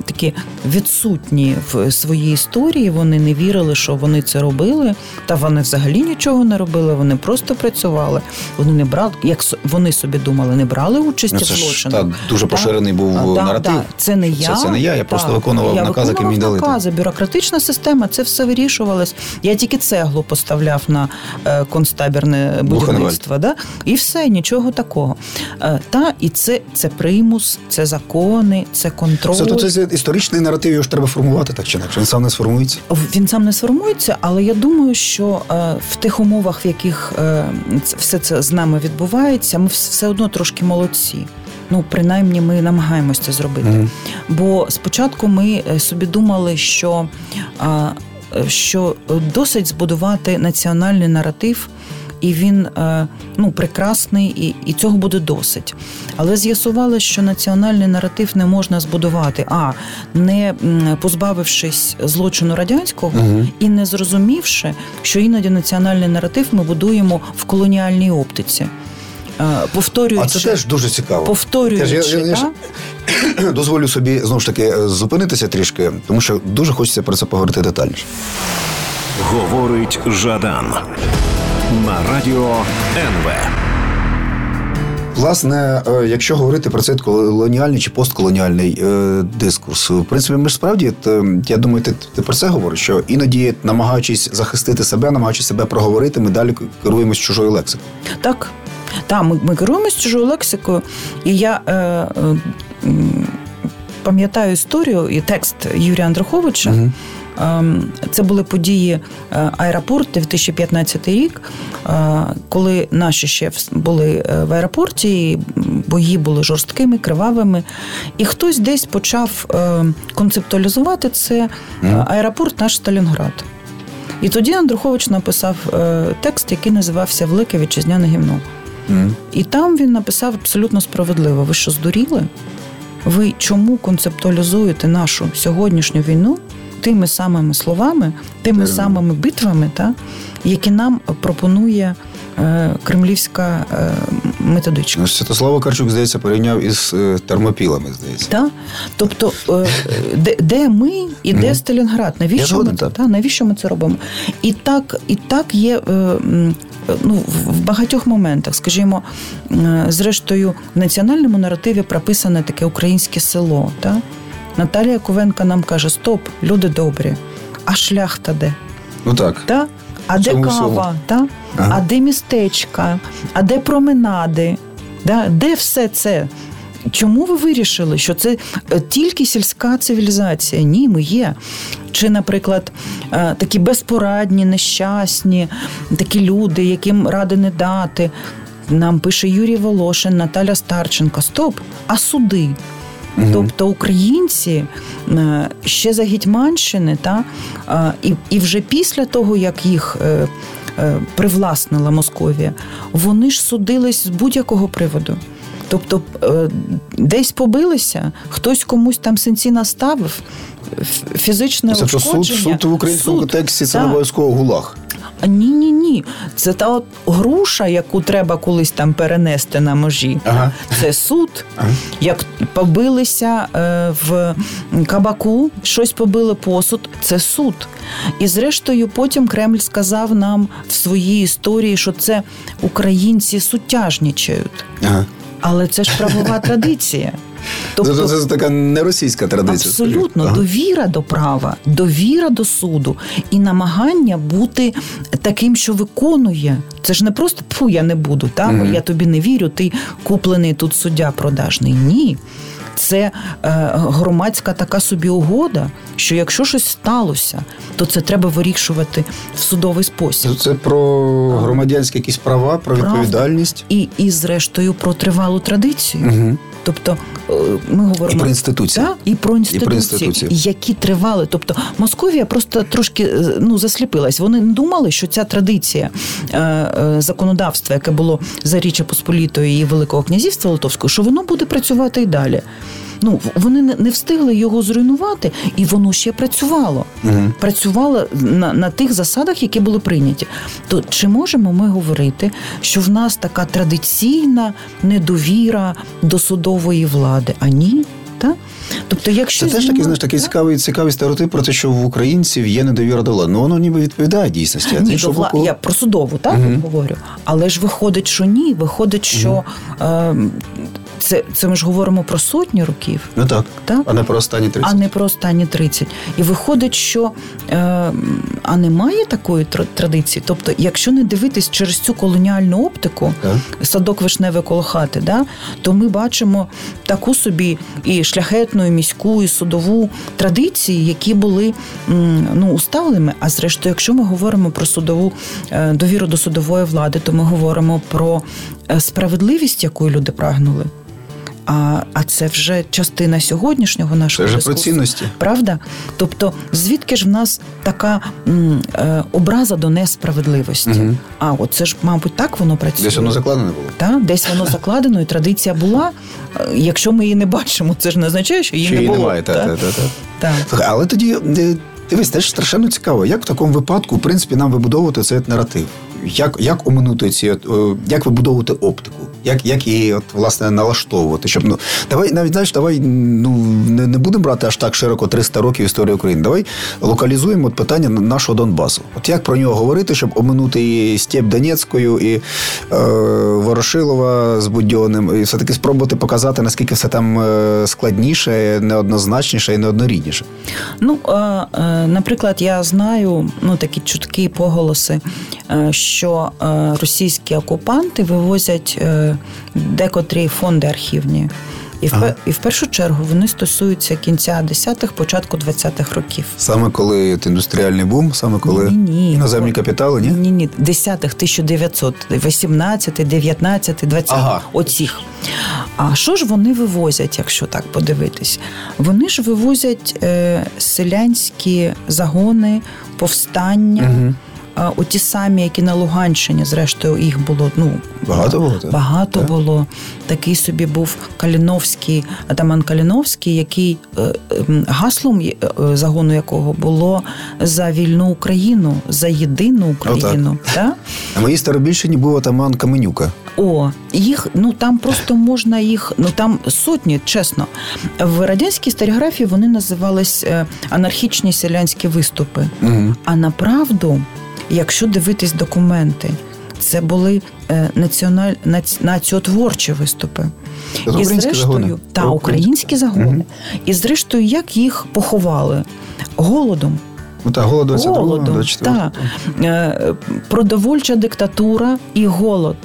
Такі відсутні в своїй історії, вони не вірили, що вони це робили, та вони взагалі нічого не робили. Вони просто працювали. Вони не брали, як вони собі думали, не брали участь Ну, в злочинах. дуже поширений був А, да, наратив. да. Це не я. Це- це не я, я просто виконував я накази, які мені дали, Накази, бюрократична система, це все вирішувалось. Я тільки цеглу поставляв на е, концтабірне будівництво. Да? І все, нічого такого. Е, та, і це, це примус, це закони, це контроль. Це, то це історичний наратив, його ж треба формувати так чи інакше. Він сам не сформується. Він сам не сформується, але я думаю, що е, в тих умовах, в яких е, все це з нами відбувається, ми все одно трошки молодці. Ну, принаймні, ми намагаємося це зробити. Mm. Бо спочатку ми е, собі думали, що, що досить збудувати національний наратив і він е, ну, прекрасний, і і цього буде досить. Але з'ясували, що національний наратив не можна збудувати, а не позбавившись злочину радянського угу. і не зрозумівши, що іноді національний наратив ми будуємо в колоніальній оптиці. Е, повторюючи, а це теж дуже цікаво. Повторюючи, я, я, я, [clears throat] дозволю собі знову ж таки е, зупинитися трішки, тому що дуже хочеться про це поговорити детальніше. Говорить Жадан на радіо НВ. Власне, е, якщо говорити про цей колоніальний чи постколоніальний е, дискурс, в принципі, ми ж справді я думаю, ти, ти про це говориш, що іноді, намагаючись захистити себе, намагаючись себе проговорити, ми далі керуємось чужою лексикою. Так, так, ми, ми керуємось чужою лексикою, і я. Е, е, Пам'ятаю історію і текст Юрія Андруховича, угу. Ем, це були події е, аеропорт 2015 рік, е, коли наші ще були е, в аеропорті, бої були жорсткими, кривавими, і хтось десь почав концептуалізувати це аеропорт наш Сталінград. І тоді Андрухович написав текст, який називався Велике вітчизняне гімно. Mm. І там він написав абсолютно справедливо: ви що здуріли? Ви чому концептуалізуєте нашу сьогоднішню війну тими самими словами, тими самими битвами, та, які нам пропонує е, кремлівська е, методичка. Ну, Святослава Карчук, здається, порівняв із е, термопілами, здається. Так? Тобто, е, де, де ми і де mm. Сталінград? Навіщо ми, та, навіщо ми це робимо? І так, і так є. Е, ну, в багатьох моментах, скажімо, зрештою, в національному наративі прописане таке українське село. Так? Наталія Ковенка нам каже: Стоп, люди добрі, а шляхта де? Ну так. Та? А де кава? Та? Ага. А де містечка? А де променади? Да? Де все це? Чому ви вирішили, що це е, тільки сільська цивілізація? Ні, ми є. Чи, наприклад, е, такі безпорадні, нещасні, такі люди, яким ради не дати. Нам пише Юрій Волошин, Наталя Старченко. Стоп, а суди? Угу. Тобто українці е, ще за Гетьманщини, та і і вже після того, як їх е, е, привласнила Московія, вони ж судились з будь-якого приводу. Тобто десь побилися, хтось комусь там синці наставив, фізичне це ушкодження. Суд, суд в українському суд, контексті це не обов'язково гулаг. Ні, ні, ні. Це та от груша, яку треба колись там перенести на можі. Ага. Це суд. Ага. Як побилися е, в кабаку, щось побили посуд, це суд. І зрештою, потім Кремль сказав нам в своїй історії, що це українці сутяжнічають. Ага. Але це ж правова традиція. Тобто, це, це така не російська традиція. Абсолютно ага. довіра до права, довіра до суду і намагання бути таким, що виконує. Це ж не просто фу, я не буду, та mm я тобі не вірю. Ти куплений тут суддя продажний. Ні. Це е, громадська така собі угода, що якщо щось сталося, то це треба вирішувати в судовий спосіб. Це про громадянські якісь права, про відповідальність і, і зрештою, про тривалу традицію. Угу. Тобто е, ми говоримо і про інституції, так, і про інституції, і про інституції, які тривали. Тобто Московія просто трошки е, ну засліпилась. Вони не думали, що ця традиція е, законодавства, яке було за Річчя Посполітої і Великого князівства Литовського, що воно буде працювати і далі. Ну вони не встигли його зруйнувати, і воно ще працювало. Угу. Працювало на на тих засадах, які були прийняті. То чи можемо ми говорити, що в нас така традиційна недовіра до судової влади? А ні? Та? Тобто, якщо це теж такий знаєш, такий цікавий цікавий стереотип про те, що в українців є недовіра до влади. Ну воно ніби відповідає дійсності. Ні, до вла... Я про судову так угу. говорю. Але ж виходить, що ні. Виходить, що угу. е, це це ми ж говоримо про сотні років, ну так, так? а не про останні 30. А не про останні 30. І виходить, що е, а немає такої традиції. Тобто, якщо не дивитись через цю колоніальну оптику, так. садок вишневе коло хати, да, то ми бачимо таку собі і шляхетну, і міську, і судову традиції, які були ну, уставленими. А зрештою, якщо ми говоримо про судову е, довіру до судової влади, то ми говоримо про е, справедливість, якої люди прагнули. А а це вже частина сьогоднішнього нашого Це вже про цінності. Правда? Тобто, звідки ж в нас така м, е, образа до несправедливості? Угу. А от це ж, мабуть, так воно працює. Десь воно закладено було. Та, десь воно закладено, і традиція була. Е, Якщо ми її не бачимо, це ж не означає, що її Що не її було. немає, та, та, та, та. Так. Слухай, Але тоді е, дивись, теж страшенно цікаво, як в такому випадку, в принципі, нам вибудовувати цей наратив. Як, як оминути ці, от, як вибудовувати оптику, як, як її от, власне налаштовувати? Щоб ну давай навіть знаєш, давай ну не, не будемо брати аж так широко 300 років історії України. Давай локалізуємо от питання нашого Донбасу. От як про нього говорити, щоб оминути і Степ Донецькою, і е, Ворошилова з Будьонним, і все таки спробувати показати, наскільки все там е, складніше, неоднозначніше і неоднорідніше. Ну, е, е, наприклад, я знаю ну, такі чутки поголоси, е, що е, російські окупанти вивозять е, декотрі фонди архівні. І в, Ага. і в першу чергу вони стосуються кінця 10-х, початку 20-х років. Саме коли індустріальний бум, саме коли Ні-ні. іноземні капітали, ні? Ні, ні, 10-х, 1918, 19, 20 Ага. оцих. А що ж вони вивозять, якщо так подивитись? Вони ж вивозять е, селянські загони, повстання. Угу. А, Оті самі, які на Луганщині, зрештою, їх було ну Багато було, так? Багато Так. було. Такий собі був Каліновський, атаман Каліновський, який е, ем, гаслом е, загону якого було за вільну Україну, за єдину Україну. Да? На моїй Старобільщині був атаман Каменюка. О, їх ну там просто можна їх, ну там сотні, чесно. В радянській історіографії вони називались е, анархічні селянські виступи. Угу. А направду, якщо дивитись документи, це були е, національ... націотворчі виступи. Це зрештою, загони. та українські загони. Угу. І зрештою, як їх поховали? Голодом. Ну та, голодом. Голодом, 24 так. Е, Продовольча диктатура і голод.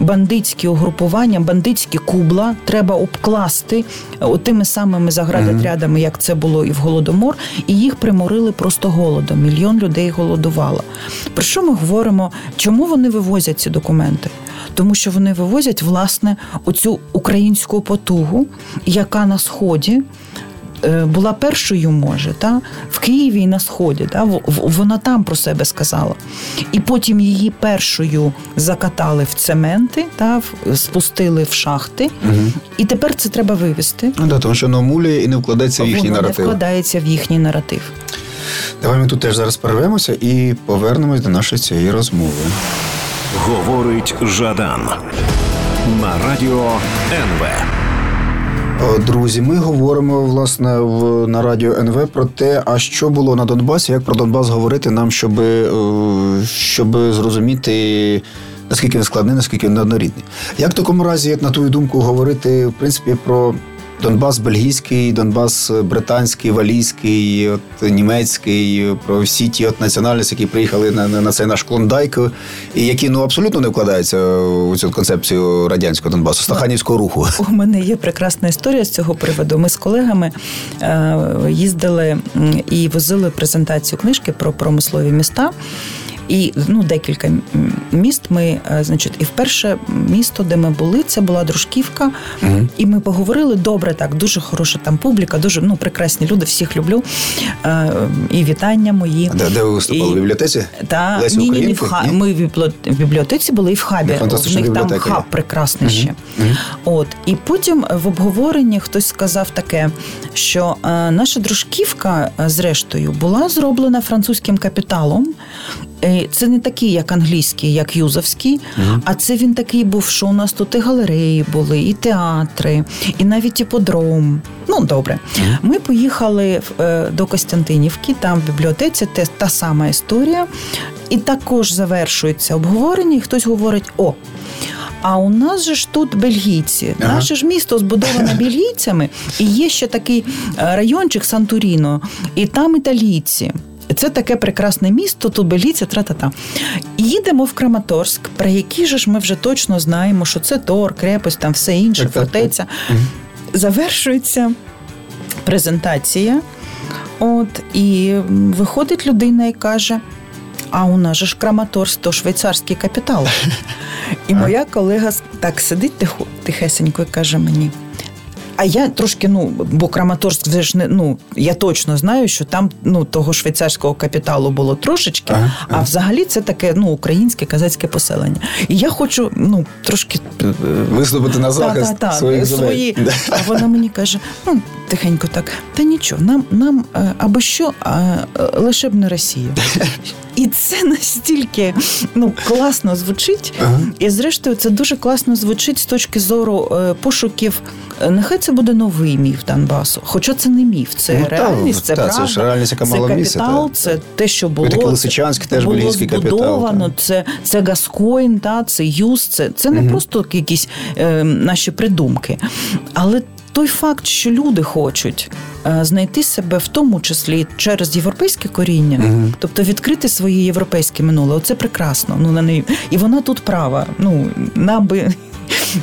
Бандитські угрупування, бандитські кубла треба обкласти тими самими заградотрядами, як це було і в голодомор, і їх приморили просто голодом. Мільйон людей голодувало. Про що ми говоримо? Чому вони вивозять ці документи? Тому що вони вивозять власне оцю українську потугу, яка на сході е, була першою, може, та, в Києві і на Сході. Та, в- в- вона там про себе сказала. І потім її першою закатали в цементи, та, в- спустили в шахти. Угу. І тепер це треба вивести. Ну, да, тому що воно муляє і не вкладається в їхній Воно не вкладається в їхній наратив. Давай ми тут теж зараз перервемося і повернемось до нашої цієї розмови. Говорить Жадан на радіо НВ. О, Друзі, ми говоримо власне в на радіо НВ про те, а що було на Донбасі, як про Донбас говорити нам, щоб, е, щоб зрозуміти. Наскільки він складний, наскільки він неоднорідний. Як в такому разі, на твою думку, говорити в принципі про Донбас бельгійський, Донбас британський, валійський, от, німецький, про всі ті от національності, які приїхали на, на, на цей наш клондайк, і які ну абсолютно не вкладаються у цю концепцію радянського Донбасу, стаханівського руху. У мене є прекрасна історія з цього приводу. Ми з колегами е, їздили і возили презентацію книжки про промислові міста. І ну, декілька міст ми, е, значить, і вперше місто, де ми були, це була Дружківка. Мгм. І ми поговорили добре, так, дуже хороша там публіка, дуже ну, прекрасні люди, всіх люблю. Е, і вітання мої. А Де, де ви виступали? І- В бібліотеці? Та Лесі ні, ні, ні, в ха... Ні? ми в бібліотеці були і в хабі. В них там хаб прекрасний ще. Мгм. От і потім в обговоренні хтось сказав таке, що е, наша дружківка, зрештою, була зроблена французьким капіталом. Це не такий, як англійський, як юзовський, а це він такий був, що у нас тут і галереї були, і театри, і навіть іподром. Ну, добре. Ми поїхали е, до Костянтинівки, там в бібліотеці те, та сама історія. І також завершується обговорення, і хтось говорить: о. А у нас же ж тут бельгійці. Ага. Наше ж місто збудоване бельгійцями, і є ще такий е, райончик Сантуріно, і там італійці. Це таке прекрасне місто, тут бельгійці, тра-та-та. І їдемо в Краматорськ, про який же ж ми вже точно знаємо, що це Тор, крепость, там все інше, Так, так, так. фортеця. Завершується презентація. От, і виходить людина і каже: а у нас же ж Краматорськ, то швейцарський капітал. [laughs] І моя колега так сидить тихо, тихесенько і каже мені: А я трошки, ну, бо Краматорськ вже ж не ну, я точно знаю, що там ну, того швейцарського капіталу було трошечки, ага, ага. а взагалі це таке ну, українське казацьке поселення. І я хочу ну, трошки е, виступити на захист та, та, своїх свої. А вона мені каже: ну, тихенько так, та нічого, нам нам е, або що, а, лише б не Росія. І це настільки ну, класно звучить. Ага. І зрештою, це дуже класно звучить з точки зору е, пошуків. Е, нехай це буде новий міф Донбасу. Хоча це не міф, це ну, реальність, це та, правда. Це ж реальність, яка мала це капітал, місце, це те, що було. Таке Лисичанський теж бельгійський капітал. Це це Гаскоін, та, це Юз, це це не угу. просто якісь е, наші придумки. Але той факт, що люди хочуть е, знайти себе в тому числі через європейське коріння, uh тобто відкрити своє європейське минуле, оце прекрасно. Ну на неї і вона тут права. Ну нам би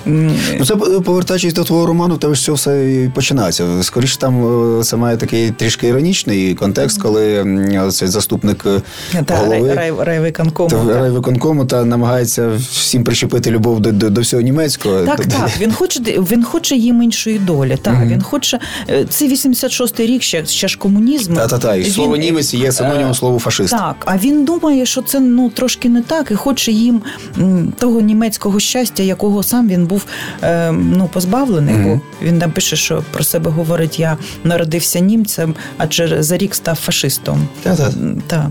Ну, Це повертаючись до твого роману, те що все і починається. Скоріше там е, це має такий трішки іронічний контекст, коли цей заступник е, голови рай, райвиконкому та, райвиконкому та намагається всім прищепити любов до до, до всього німецького. Так, так. Він хоче він хоче їм іншої долі. Так, mm-hmm. він хоче е, це 86-й рік, ще ще ж комунізм. Та, та, та. І слово німець є синонімом слову фашист. Так, а він думає, що це ну трошки не так, і хоче їм того німецького щастя, якого сам він був е, ну, позбавлений, mm-hmm. бо він там пише, що про себе говорить: я народився німцем, а за рік став фашистом. Так,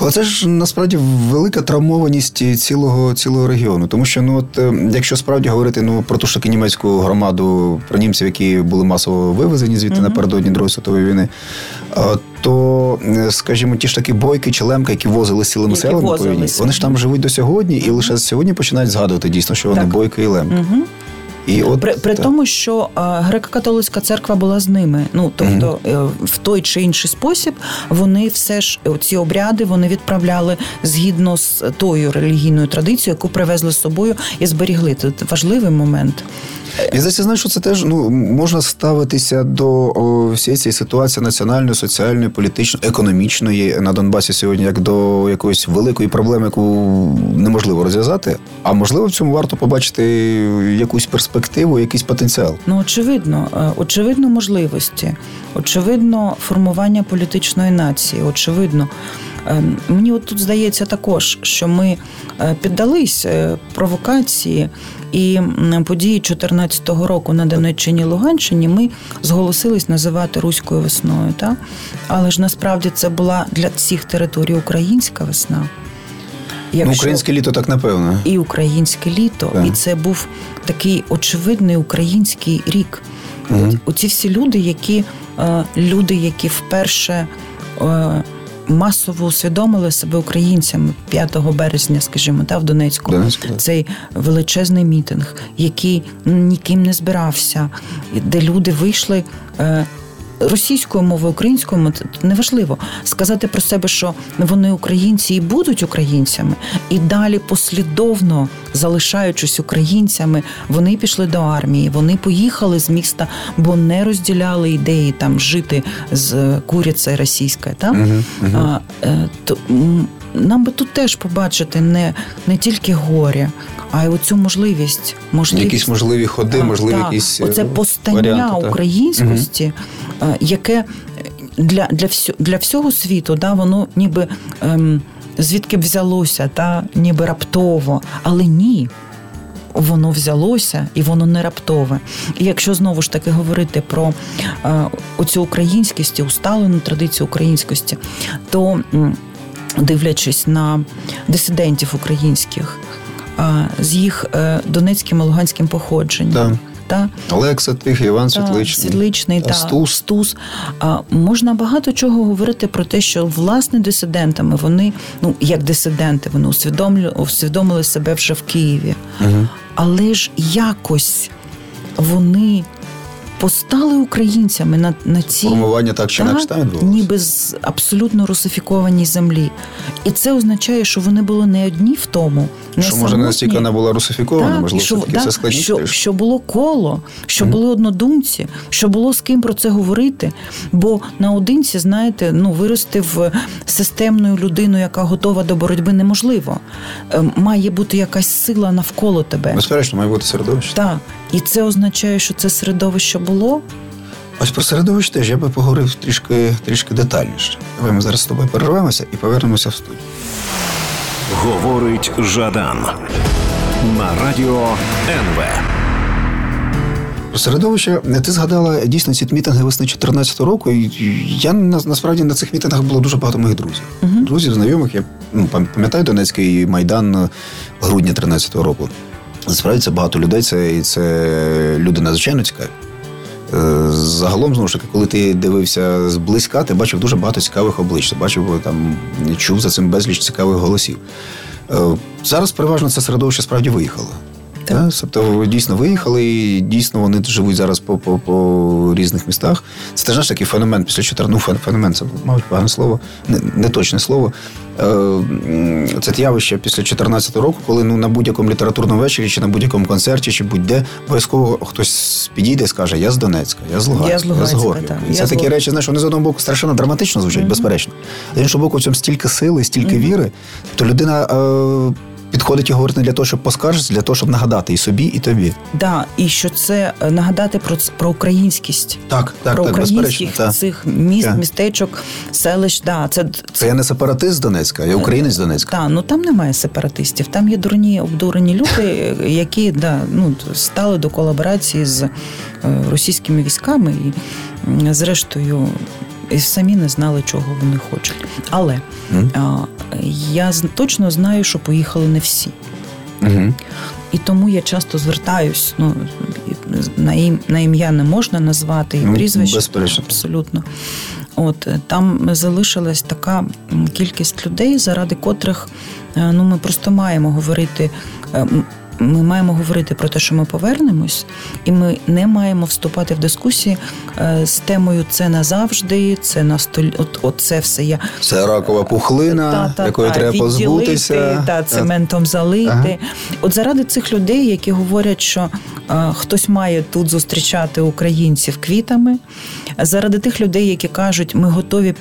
Але це ж насправді велика травмованість цілого цілого регіону. Тому що ну от е, якщо справді говорити ну про ту ж таки німецьку громаду про німців, які були масово вивезені звідти mm-hmm. напередодні Другої світової війни, то е, скажімо, ті ж такі бойки чи лемки, які возили цілими селами по війні, вони ж там живуть до сьогодні, і лише сьогодні починають згадувати дійсно, що вони так. бойки і лемки. Угу. І от при, при тому, що а, греко-католицька церква була з ними. Ну тобто, mm-hmm. в той чи інший спосіб вони все ж ці обряди вони відправляли згідно з тою релігійною традицією, яку привезли з собою і зберігли. Це важливий момент. І здається, знаєш, що це теж ну можна ставитися до о, всієї цієї ситуації національної, соціальної, політичної, економічної на Донбасі сьогодні, як до якоїсь великої проблеми, яку неможливо розв'язати. А можливо, в цьому варто побачити якусь перспективу, якийсь потенціал. Ну очевидно, е, очевидно, можливості, очевидно, формування політичної нації, очевидно. Ем, мені от тут здається також, що ми е, піддались е, провокації і події 2014 року на Донеччині Луганщині ми зголосились називати руською весною. Та? Але ж насправді це була для всіх територій українська весна. Якщо... Ну, Українське літо так напевно. І українське літо, так. і це був такий очевидний український рік. Угу. Оці всі люди, які е, люди, які вперше масово усвідомили себе українцями 5 березня, скажімо, та в Донецьку. Донецьку цей величезний мітинг, який ніким не збирався, де люди вийшли. Е, російською мовою, українською мовою, неважливо сказати про себе, що вони українці і будуть українцями, і далі послідовно залишаючись українцями, вони пішли до армії. Вони поїхали з міста, бо не розділяли ідеї там жити з курицею російською. Та? Uh-huh, uh-huh. А, е, то, нам би тут теж побачити не не тільки горя, а й оцю можливість. можливість Якісь можливі ходи, можливі так, якісь оце постання варіанти, українськості, угу. яке для для, всю, для всього світу да, воно ніби ем, звідки б взялося, та, ніби раптово, але ні. Воно взялося і воно не раптове. І якщо знову ж таки говорити про е, оцю українськість, усталену традицію українськості, то дивлячись на дисидентів українських з їх е, донецьким і луганським походженням. Да. Та? Олекса Тих, Іван Світличний, Світличний та Стус. Стус. А, Можна багато чого говорити про те, що власне дисидентами вони, ну як дисиденти, вони усвідомлю, усвідомили себе вже в Києві. Угу. Але ж якось вони постали українцями на на ці формування так чи інакше там ніби з абсолютно русифікованій землі. І це означає, що вони були не одні в тому, не що може не настільки вона була русифікована, так, можливо, що, так, все складніше. Що, що було коло, що mm були однодумці, що було з ким про це говорити. Бо наодинці, знаєте, ну вирости в системною людину, яка готова до боротьби, неможливо. Ем, має бути якась сила навколо тебе. Безперечно, має бути середовище. Так. І це означає, що це середовище було. Ось про середовище теж я би поговорив трішки трішки детальніше. Давай ми зараз з тобою перервемося і повернемося в студію. Говорить Жадан на радіо НВ. Про середовище ти згадала дійсно ці мітинги весни 2014 року. І я насправді на цих мітингах було дуже багато моїх друзів. uh Друзів, знайомих. Я ну, пам'ятаю Донецький майдан грудня 2013 року. Насправді це багато людей. Це і це люди надзвичайно цікаві. Е, загалом, знову ж таки, коли ти дивився зблизька, ти бачив дуже багато цікавих облич. Ти бачив там, чув за цим безліч цікавих голосів. Е, зараз переважно це середовище справді виїхало. Так. Тобто дійсно виїхали, і дійсно вони живуть зараз по по, по різних містах. Це теж такий феномен після 14, ну, феномен це, мабуть, погане слово, не, не точне слово. Е, це явище після 14 року, коли ну на будь-якому літературному вечорі, чи на будь-якому концерті, чи будь-де обов'язково хтось підійде і скаже: Я з Донецька, я з Луганська, я з, Луганська, я з Горлівки. І це такі речі, знаєш, вони з одного боку страшенно драматично звучать, mm-hmm. безперечно. З іншого боку, в цьому стільки сили, стільки mm-hmm. віри, то людина. Е, підходить і говорить не для того, щоб поскаржитися, для того, щоб нагадати і собі, і тобі. Да, і що це е, нагадати про про українськість, так, так, про так, українських так. цих міст, так. містечок, селищ. Да, це, це це я не сепаратист Донецька, я українець з Донецька. Так, ну там немає сепаратистів. Там є дурні обдурені люди, [laughs] які да, ну стали до колаборації з е, російськими військами і зрештою і самі не знали, чого вони хочуть. Але mm. а, я точно знаю, що поїхали не всі. Mm-hmm. І тому я часто звертаюсь. Ну на ім, на ім'я не можна назвати і прізвище безперечно. абсолютно. От там залишилась така кількість людей, заради котрих е, ну ми просто маємо говорити. Е, ми маємо говорити про те, що ми повернемось, і ми не маємо вступати в дискусії е, з темою це назавжди, це на столі. От, от це все я це ракова пухлина, та, та, якої та, треба позбутися та цементом залити. Ага. От заради цих людей, які говорять, що а, е, хтось має тут зустрічати українців квітами, заради тих людей, які кажуть, ми готові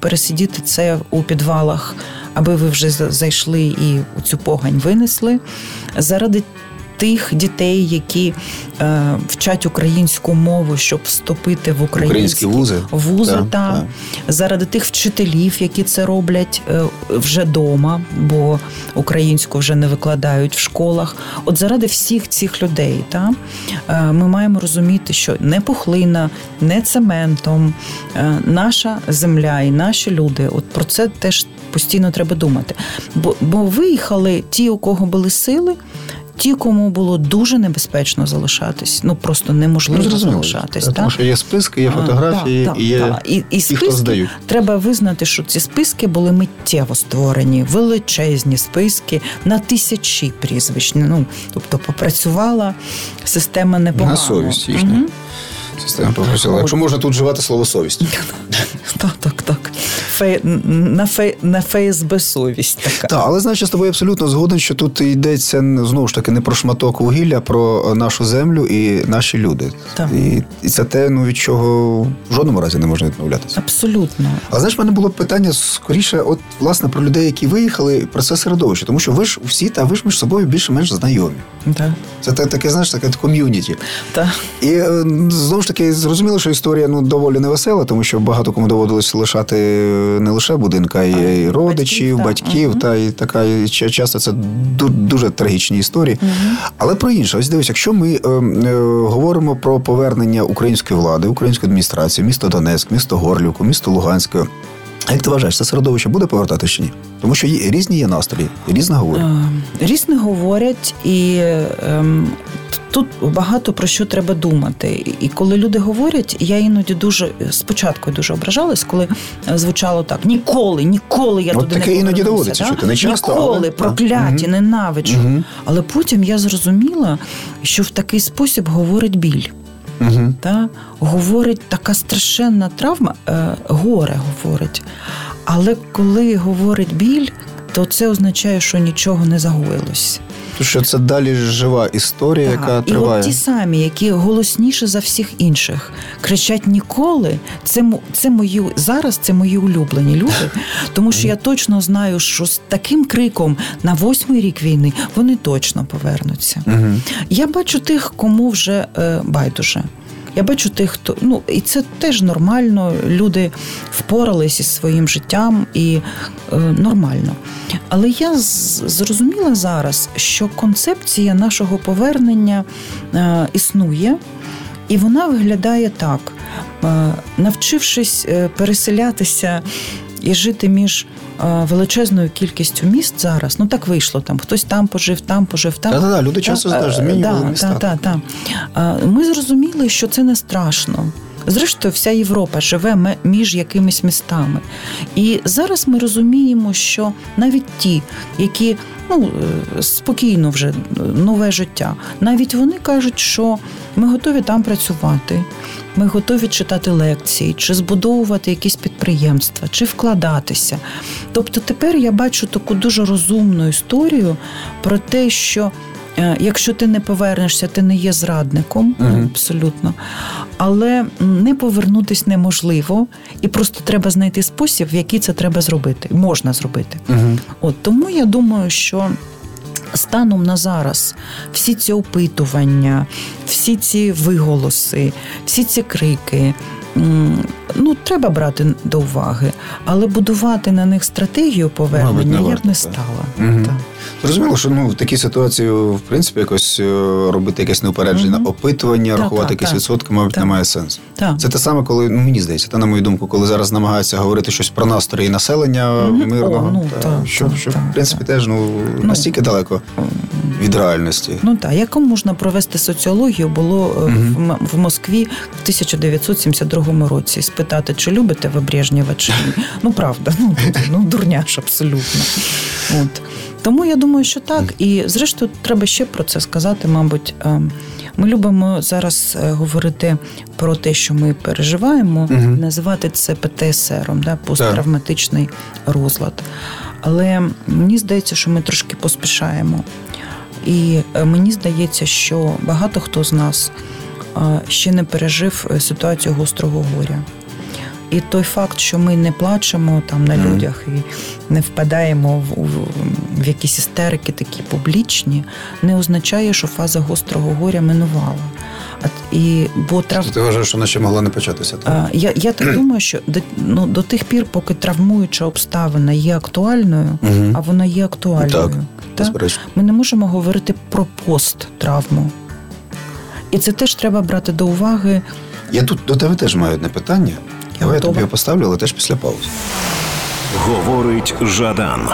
пересидіти це у підвалах аби ви вже зайшли і цю погань винесли. Заради тих дітей, які е, вчать українську мову, щоб вступити в українські, українські вузи, вузи та, та. заради тих вчителів, які це роблять е, вже дома, бо українську вже не викладають в школах. От заради всіх цих людей, та е, ми маємо розуміти, що не пухлина, не цементом, е, наша земля і наші люди. От про це теж постійно треба думати. Бо, Бо виїхали ті, у кого були сили ті, кому було дуже небезпечно залишатись, ну просто неможливо ну, залишатись. Тому так? що є списки, є фотографії, а, і є так, і, і ті, хто здають. Треба визнати, що ці списки були миттєво створені, величезні списки на тисячі прізвищ. Ну тобто попрацювала система непогано. На совість їхня. Угу. Система попрацювала. Якщо можна тут вживати слово совість. [laughs] Так, так, так. На фе, на ФСБ совість така. Так, але значить, з тобою абсолютно згоден, що тут йдеться знову ж таки не про шматок вугілля, а про нашу землю і наші люди. Так. І і це те, ну від чого в жодному разі не можна відмовлятися. Абсолютно. А знаєш, в мене було питання скоріше, от власне про людей, які виїхали, про це середовище, тому що ви ж всі та ви ж між собою більш-менш знайомі. Так. Це таке, знаєш, таке ком'юніті. Так. І е, знову ж таки зрозуміло, що історія ну доволі невесела, тому що багато кому доводилось лишати не лише будинка, а, родичів, батьків, батьків та і така і часто це дуже трагічні історії. Угу. Але про інше, ось дивись, якщо ми е, е, говоримо про повернення української влади, української адміністрації, місто Донецьк, місто Горлівку, місто Луганське. А як ти вважаєш, це середовище буде повертати чи ні? Тому що є, різні є настрої, різно говорять. Е, різно говорять, і е, тут багато про що треба думати. І коли люди говорять, я іноді дуже спочатку дуже ображалась, коли звучало так: ніколи, ніколи я От туди таке не іноді доводиться. Да? чути. Не часто, Ніколи але... прокляті, угу. ненавиджу. Угу. Але потім я зрозуміла, що в такий спосіб говорить біль. Угу. Та? Говорить така страшенна травма, е, горе говорить. Але коли говорить біль, то це означає, що нічого не загоїлось. Що це далі жива історія, так. яка триває. І от ті самі, які голосніше за всіх інших, кричать ніколи. Це це мої зараз. Це мої улюблені люди, тому що я точно знаю, що з таким криком на восьмий рік війни вони точно повернуться. Угу. Я бачу тих, кому вже е, байдуже. Я бачу тих, хто ну і це теж нормально. Люди впоралися із своїм життям і е, нормально. Але я зрозуміла зараз, що концепція нашого повернення е, існує, і вона виглядає так: е, навчившись е, переселятися і жити між величезною кількістю міст зараз. Ну так вийшло там. Хтось там пожив, там пожив, там. Так, люди часто змінювали да, міста. Так, так, так. Ми зрозуміли, що це не страшно. Зрештою, вся Європа живе між якимись містами. І зараз ми розуміємо, що навіть ті, які ну, е, спокійно вже нове життя, навіть вони кажуть, що ми готові там працювати, ми готові читати лекції, чи збудовувати якісь підприємства, чи вкладатися. Тобто тепер я бачу таку дуже розумну історію про те, що. Е, якщо ти не повернешся, ти не є зрадником, uh абсолютно. Але не повернутися неможливо, і просто треба знайти спосіб, в який це треба зробити. Можна зробити. uh От тому я думаю, що. Станом на зараз всі ці опитування, всі ці виголоси, всі ці крики, ну треба брати до уваги, але будувати на них стратегію повернення я б не стала. Угу. Так. Зрозуміло, що ну в такій ситуації, в принципі, якось е, робити якесь неупереджене угу. опитування, так, рахувати так, якісь так. відсотки, мабуть, немає сенсу. Це те саме, коли ну мені здається, та на мою думку, коли зараз намагаються говорити щось про настрої населення угу. мирного, О, ну, та, що, що в принципі теж ну, ну настільки далеко від реальності. Ну так, якому можна провести соціологію, було угу. в, в Москві в 1972 році спитати, чи любите ви Брежнєва, чи ні. Ну правда, ну [laughs] ну дурняш абсолютно. От. Тому я думаю, що так. І зрештою, треба ще про це сказати. Мабуть, ем, ми любимо зараз е, говорити про те, що ми переживаємо, угу. називати це ПТСР, да, посттравматичний розлад. Але мені здається, що ми трошки поспішаємо. І е, мені здається, що багато хто з нас е, ще не пережив ситуацію гострого горя. І той факт, що ми не плачемо там на людях і не впадаємо в, в, в якісь істерики такі публічні, не означає, що фаза гострого горя минувала. А, і, бо трав... Ти вважаєш, що вона ще могла не початися? Так? А, я я так думаю, що до, ну, до тих пір, поки травмуюча обставина є актуальною, угу. а вона є актуальною, так, так? ми не можемо говорити про посттравму. І це теж треба брати до уваги. Я тут до тебе теж маю одне питання. Давай я тобі поставлю, але теж після паузи. Говорить Жадан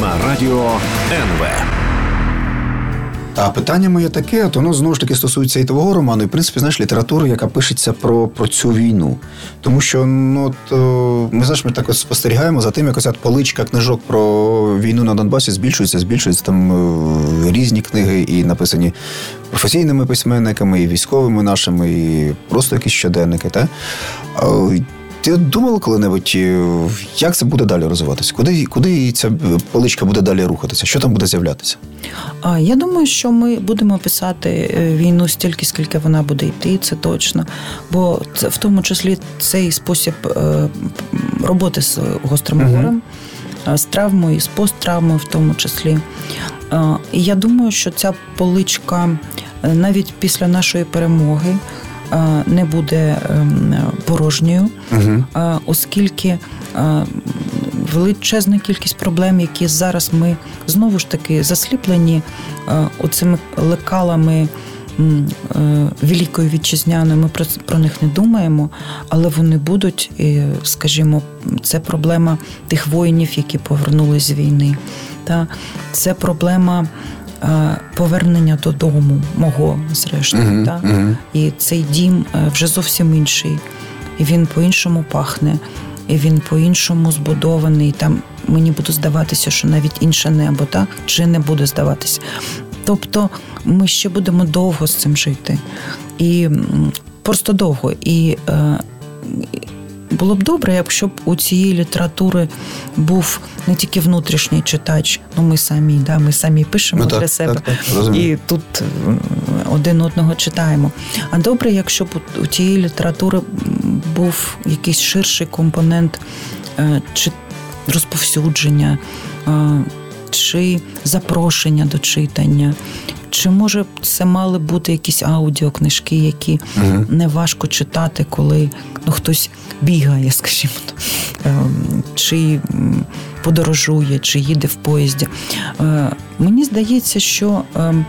на радіо НВ. А питання моє таке, то воно знову ж таки стосується і твого роману, і в принципі, знаєш, літератури, яка пишеться про про цю війну. Тому що ну, от, ми знаєш, ми так от спостерігаємо за тим, як оця поличка книжок про війну на Донбасі збільшується, збільшується там е, різні книги, і написані професійними письменниками, і військовими нашими, і просто якісь щоденники. Та? Ти думала коли-небудь, е, як це буде далі розвиватися? Куди куди ця поличка буде далі рухатися? Що там буде з'являтися? Я думаю, що ми будемо писати е, війну стільки, скільки вона буде йти, це точно. Бо це в тому числі цей спосіб е, роботи з гострим горем, угу. з травмою, з посттравмою, в тому числі. І я думаю, що ця поличка навіть після нашої перемоги не буде ем, порожньою, угу. оскільки величезна кількість проблем, які зараз ми знову ж таки засліплені оцими лекалами. Е, Великою вітчизняною, ми про про них не думаємо, але вони будуть, і, скажімо, це проблема тих воїнів, які повернулись з війни. Та Це проблема Е, повернення додому мого, зрештою. Uh-huh, так? Uh-huh. І цей дім е, вже зовсім інший. І він по-іншому пахне, і він по-іншому збудований. Там мені буде здаватися, що навіть інше небо, так? чи не буде здаватися. Тобто ми ще будемо довго з цим жити. І просто довго. І е, було б добре, якщо б у цієї літератури був не тільки внутрішній читач, ну ми самі, да, ми самі пишемо ну, для так, себе так, так, і тут один одного читаємо. А добре, якщо б у цієї літератури був якийсь ширший компонент е, чи розповсюдження, е, чи запрошення до читання. Чи може це мали бути якісь аудіокнижки, які угу. не важко читати, коли ну, хтось бігає, [laughs] скажімо, ем, чи подорожує, чи їде в поїзді? Е, мені здається, що. Ем,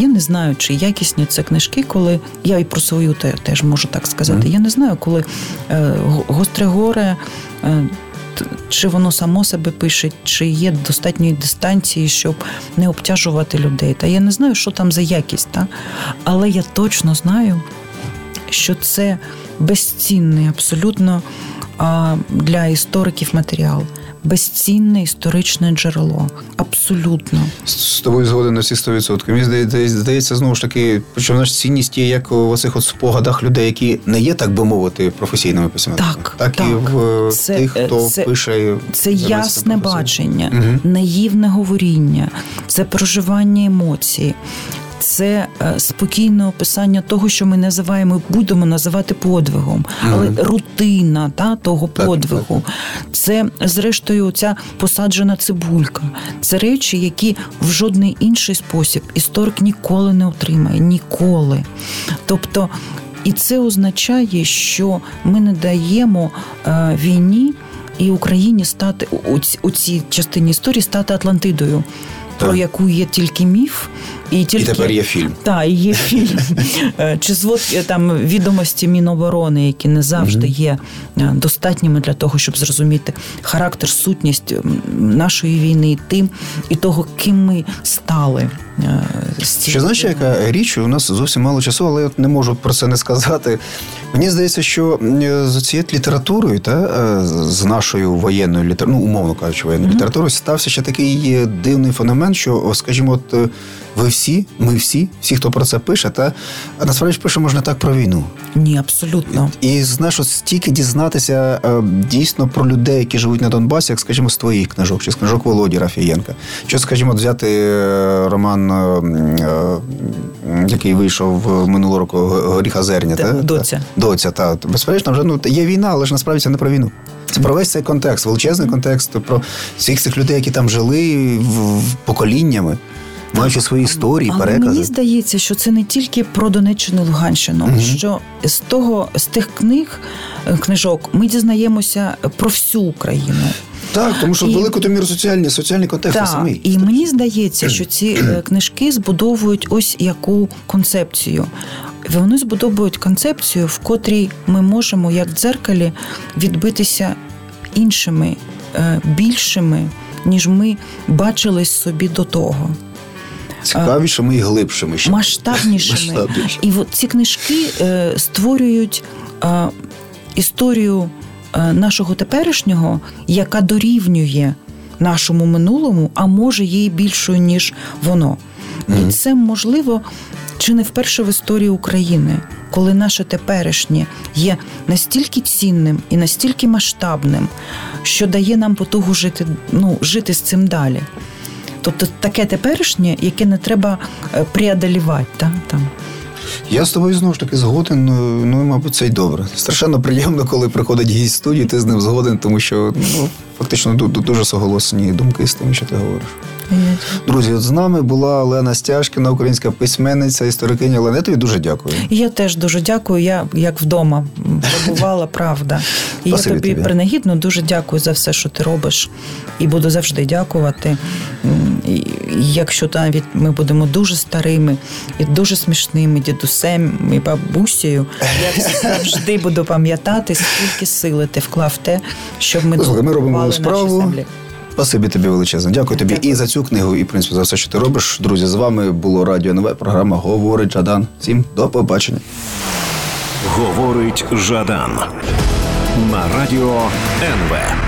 я не знаю, чи якісні це книжки, коли я і про свою теж можу так сказати. Mm. Я не знаю, коли е, гостре горе е, чи воно само себе пише, чи є достатньої дистанції, щоб не обтяжувати людей. Та я не знаю, що там за якість, та? але я точно знаю, що це безцінний абсолютно для істориків матеріал безцінне історичне джерело. Абсолютно з тобою згоден на всі 100%. Мені здається, здається, знову ж таки, що цінність є як у цих от спогадах людей, які не є, так би мовити, професійними письменниками. Так, так, так і в це, тих, хто це, пише це ясне бачення, угу. наївне говоріння, це проживання емоцій це е, спокійне описання того, що ми називаємо, будемо називати подвигом, але mm рутина та того подвигу. Це, зрештою, ця посаджена цибулька. Це речі, які в жодний інший спосіб історик ніколи не отримає. Ніколи. Тобто, і це означає, що ми не даємо е, війні і Україні стати у цій частині історії стати Атлантидою про яку є тільки міф, і тільки і тепер є фільм. Так, і є фільм. [laughs] Е, чи звод е, там відомості Міноборони, які не завжди є е, достатніми для того, щоб зрозуміти характер, сутність нашої війни, тим і того, ким ми стали. Ще знаєш, яка річ у нас зовсім мало часу, але я не можу про це не сказати. Мені здається, що з цією літературою, та з нашою воєнною літературою, ну, умовно кажучи, воєнною mm-hmm. літературою, стався ще такий дивний феномен, що, скажімо, от ви всі, ми всі, всі, хто про це пише, та насправді пишемо ж не так про війну. Ні, абсолютно. І, і знаєш, от стільки дізнатися е, дійсно про людей, які живуть на Донбасі, як, скажімо, з твоїх книжок, чи з книжок Володі Рафієнка. Чи, скажімо, взяти е, роман, е, який вийшов минулого року Горіха Зерня, та, доця. Доця, та безперечно, вже ну є війна, але ж насправді це не про війну. Це про весь цей контекст, величезний контекст, про всіх цих людей, які там жили в, в поколіннями маючи свої історії, Але перекази. Мені здається, що це не тільки про Донеччину Луганщину. Угу. Що з того з тих книг е, книжок ми дізнаємося про всю Україну. Так, тому що і, велику міру соціальні соціальні контексти так, самі. І мені здається, що ці е, книжки збудовують ось яку концепцію. Вони збудовують концепцію, в котрій ми можемо, як в дзеркалі, відбитися іншими, е, більшими, ніж ми бачили собі до того. Цікавішими і глибшими. Ще. Масштабнішими. І от ці книжки е, створюють е, історію е, нашого теперішнього, яка дорівнює нашому минулому, а може є більшою, ніж воно. Mm-hmm. І це можливо чи не вперше в історії України, коли наше теперішнє є настільки цінним і настільки масштабним, що дає нам потугу жити, ну, жити з цим далі. Тобто таке теперішнє, яке не треба е, преодолівати. Та, там. Я з тобою знову ж таки згоден. Ну, ну мабуть, це й добре. Страшенно приємно, коли приходить гість студії, ти з ним згоден, тому що ну, фактично дуже соголосні думки з тим, що ти говориш. Друзі, от з нами була Олена Стяжкіна, українська письменниця, історикиня Олена. Я тобі дуже дякую. Я теж дуже дякую. Я як вдома побувала, [laughs] правда. І я тобі, тобі принагідно дуже дякую за все, що ти робиш, і буду завжди дякувати. І Якщо навіть ми будемо дуже старими і дуже смішними дідусем і бабусею, я [laughs] завжди буду пам'ятати, скільки сили ти вклав в те, щоб ми Слухай, ми робимо справу. Спасибі тобі величезне. Дякую тобі Дякую. і за цю книгу, і в принципі за все, що ти робиш. Друзі, з вами було Радіо Нове. Програма Говорить Жадан. Всім до побачення. Говорить Жадан на радіо НВ.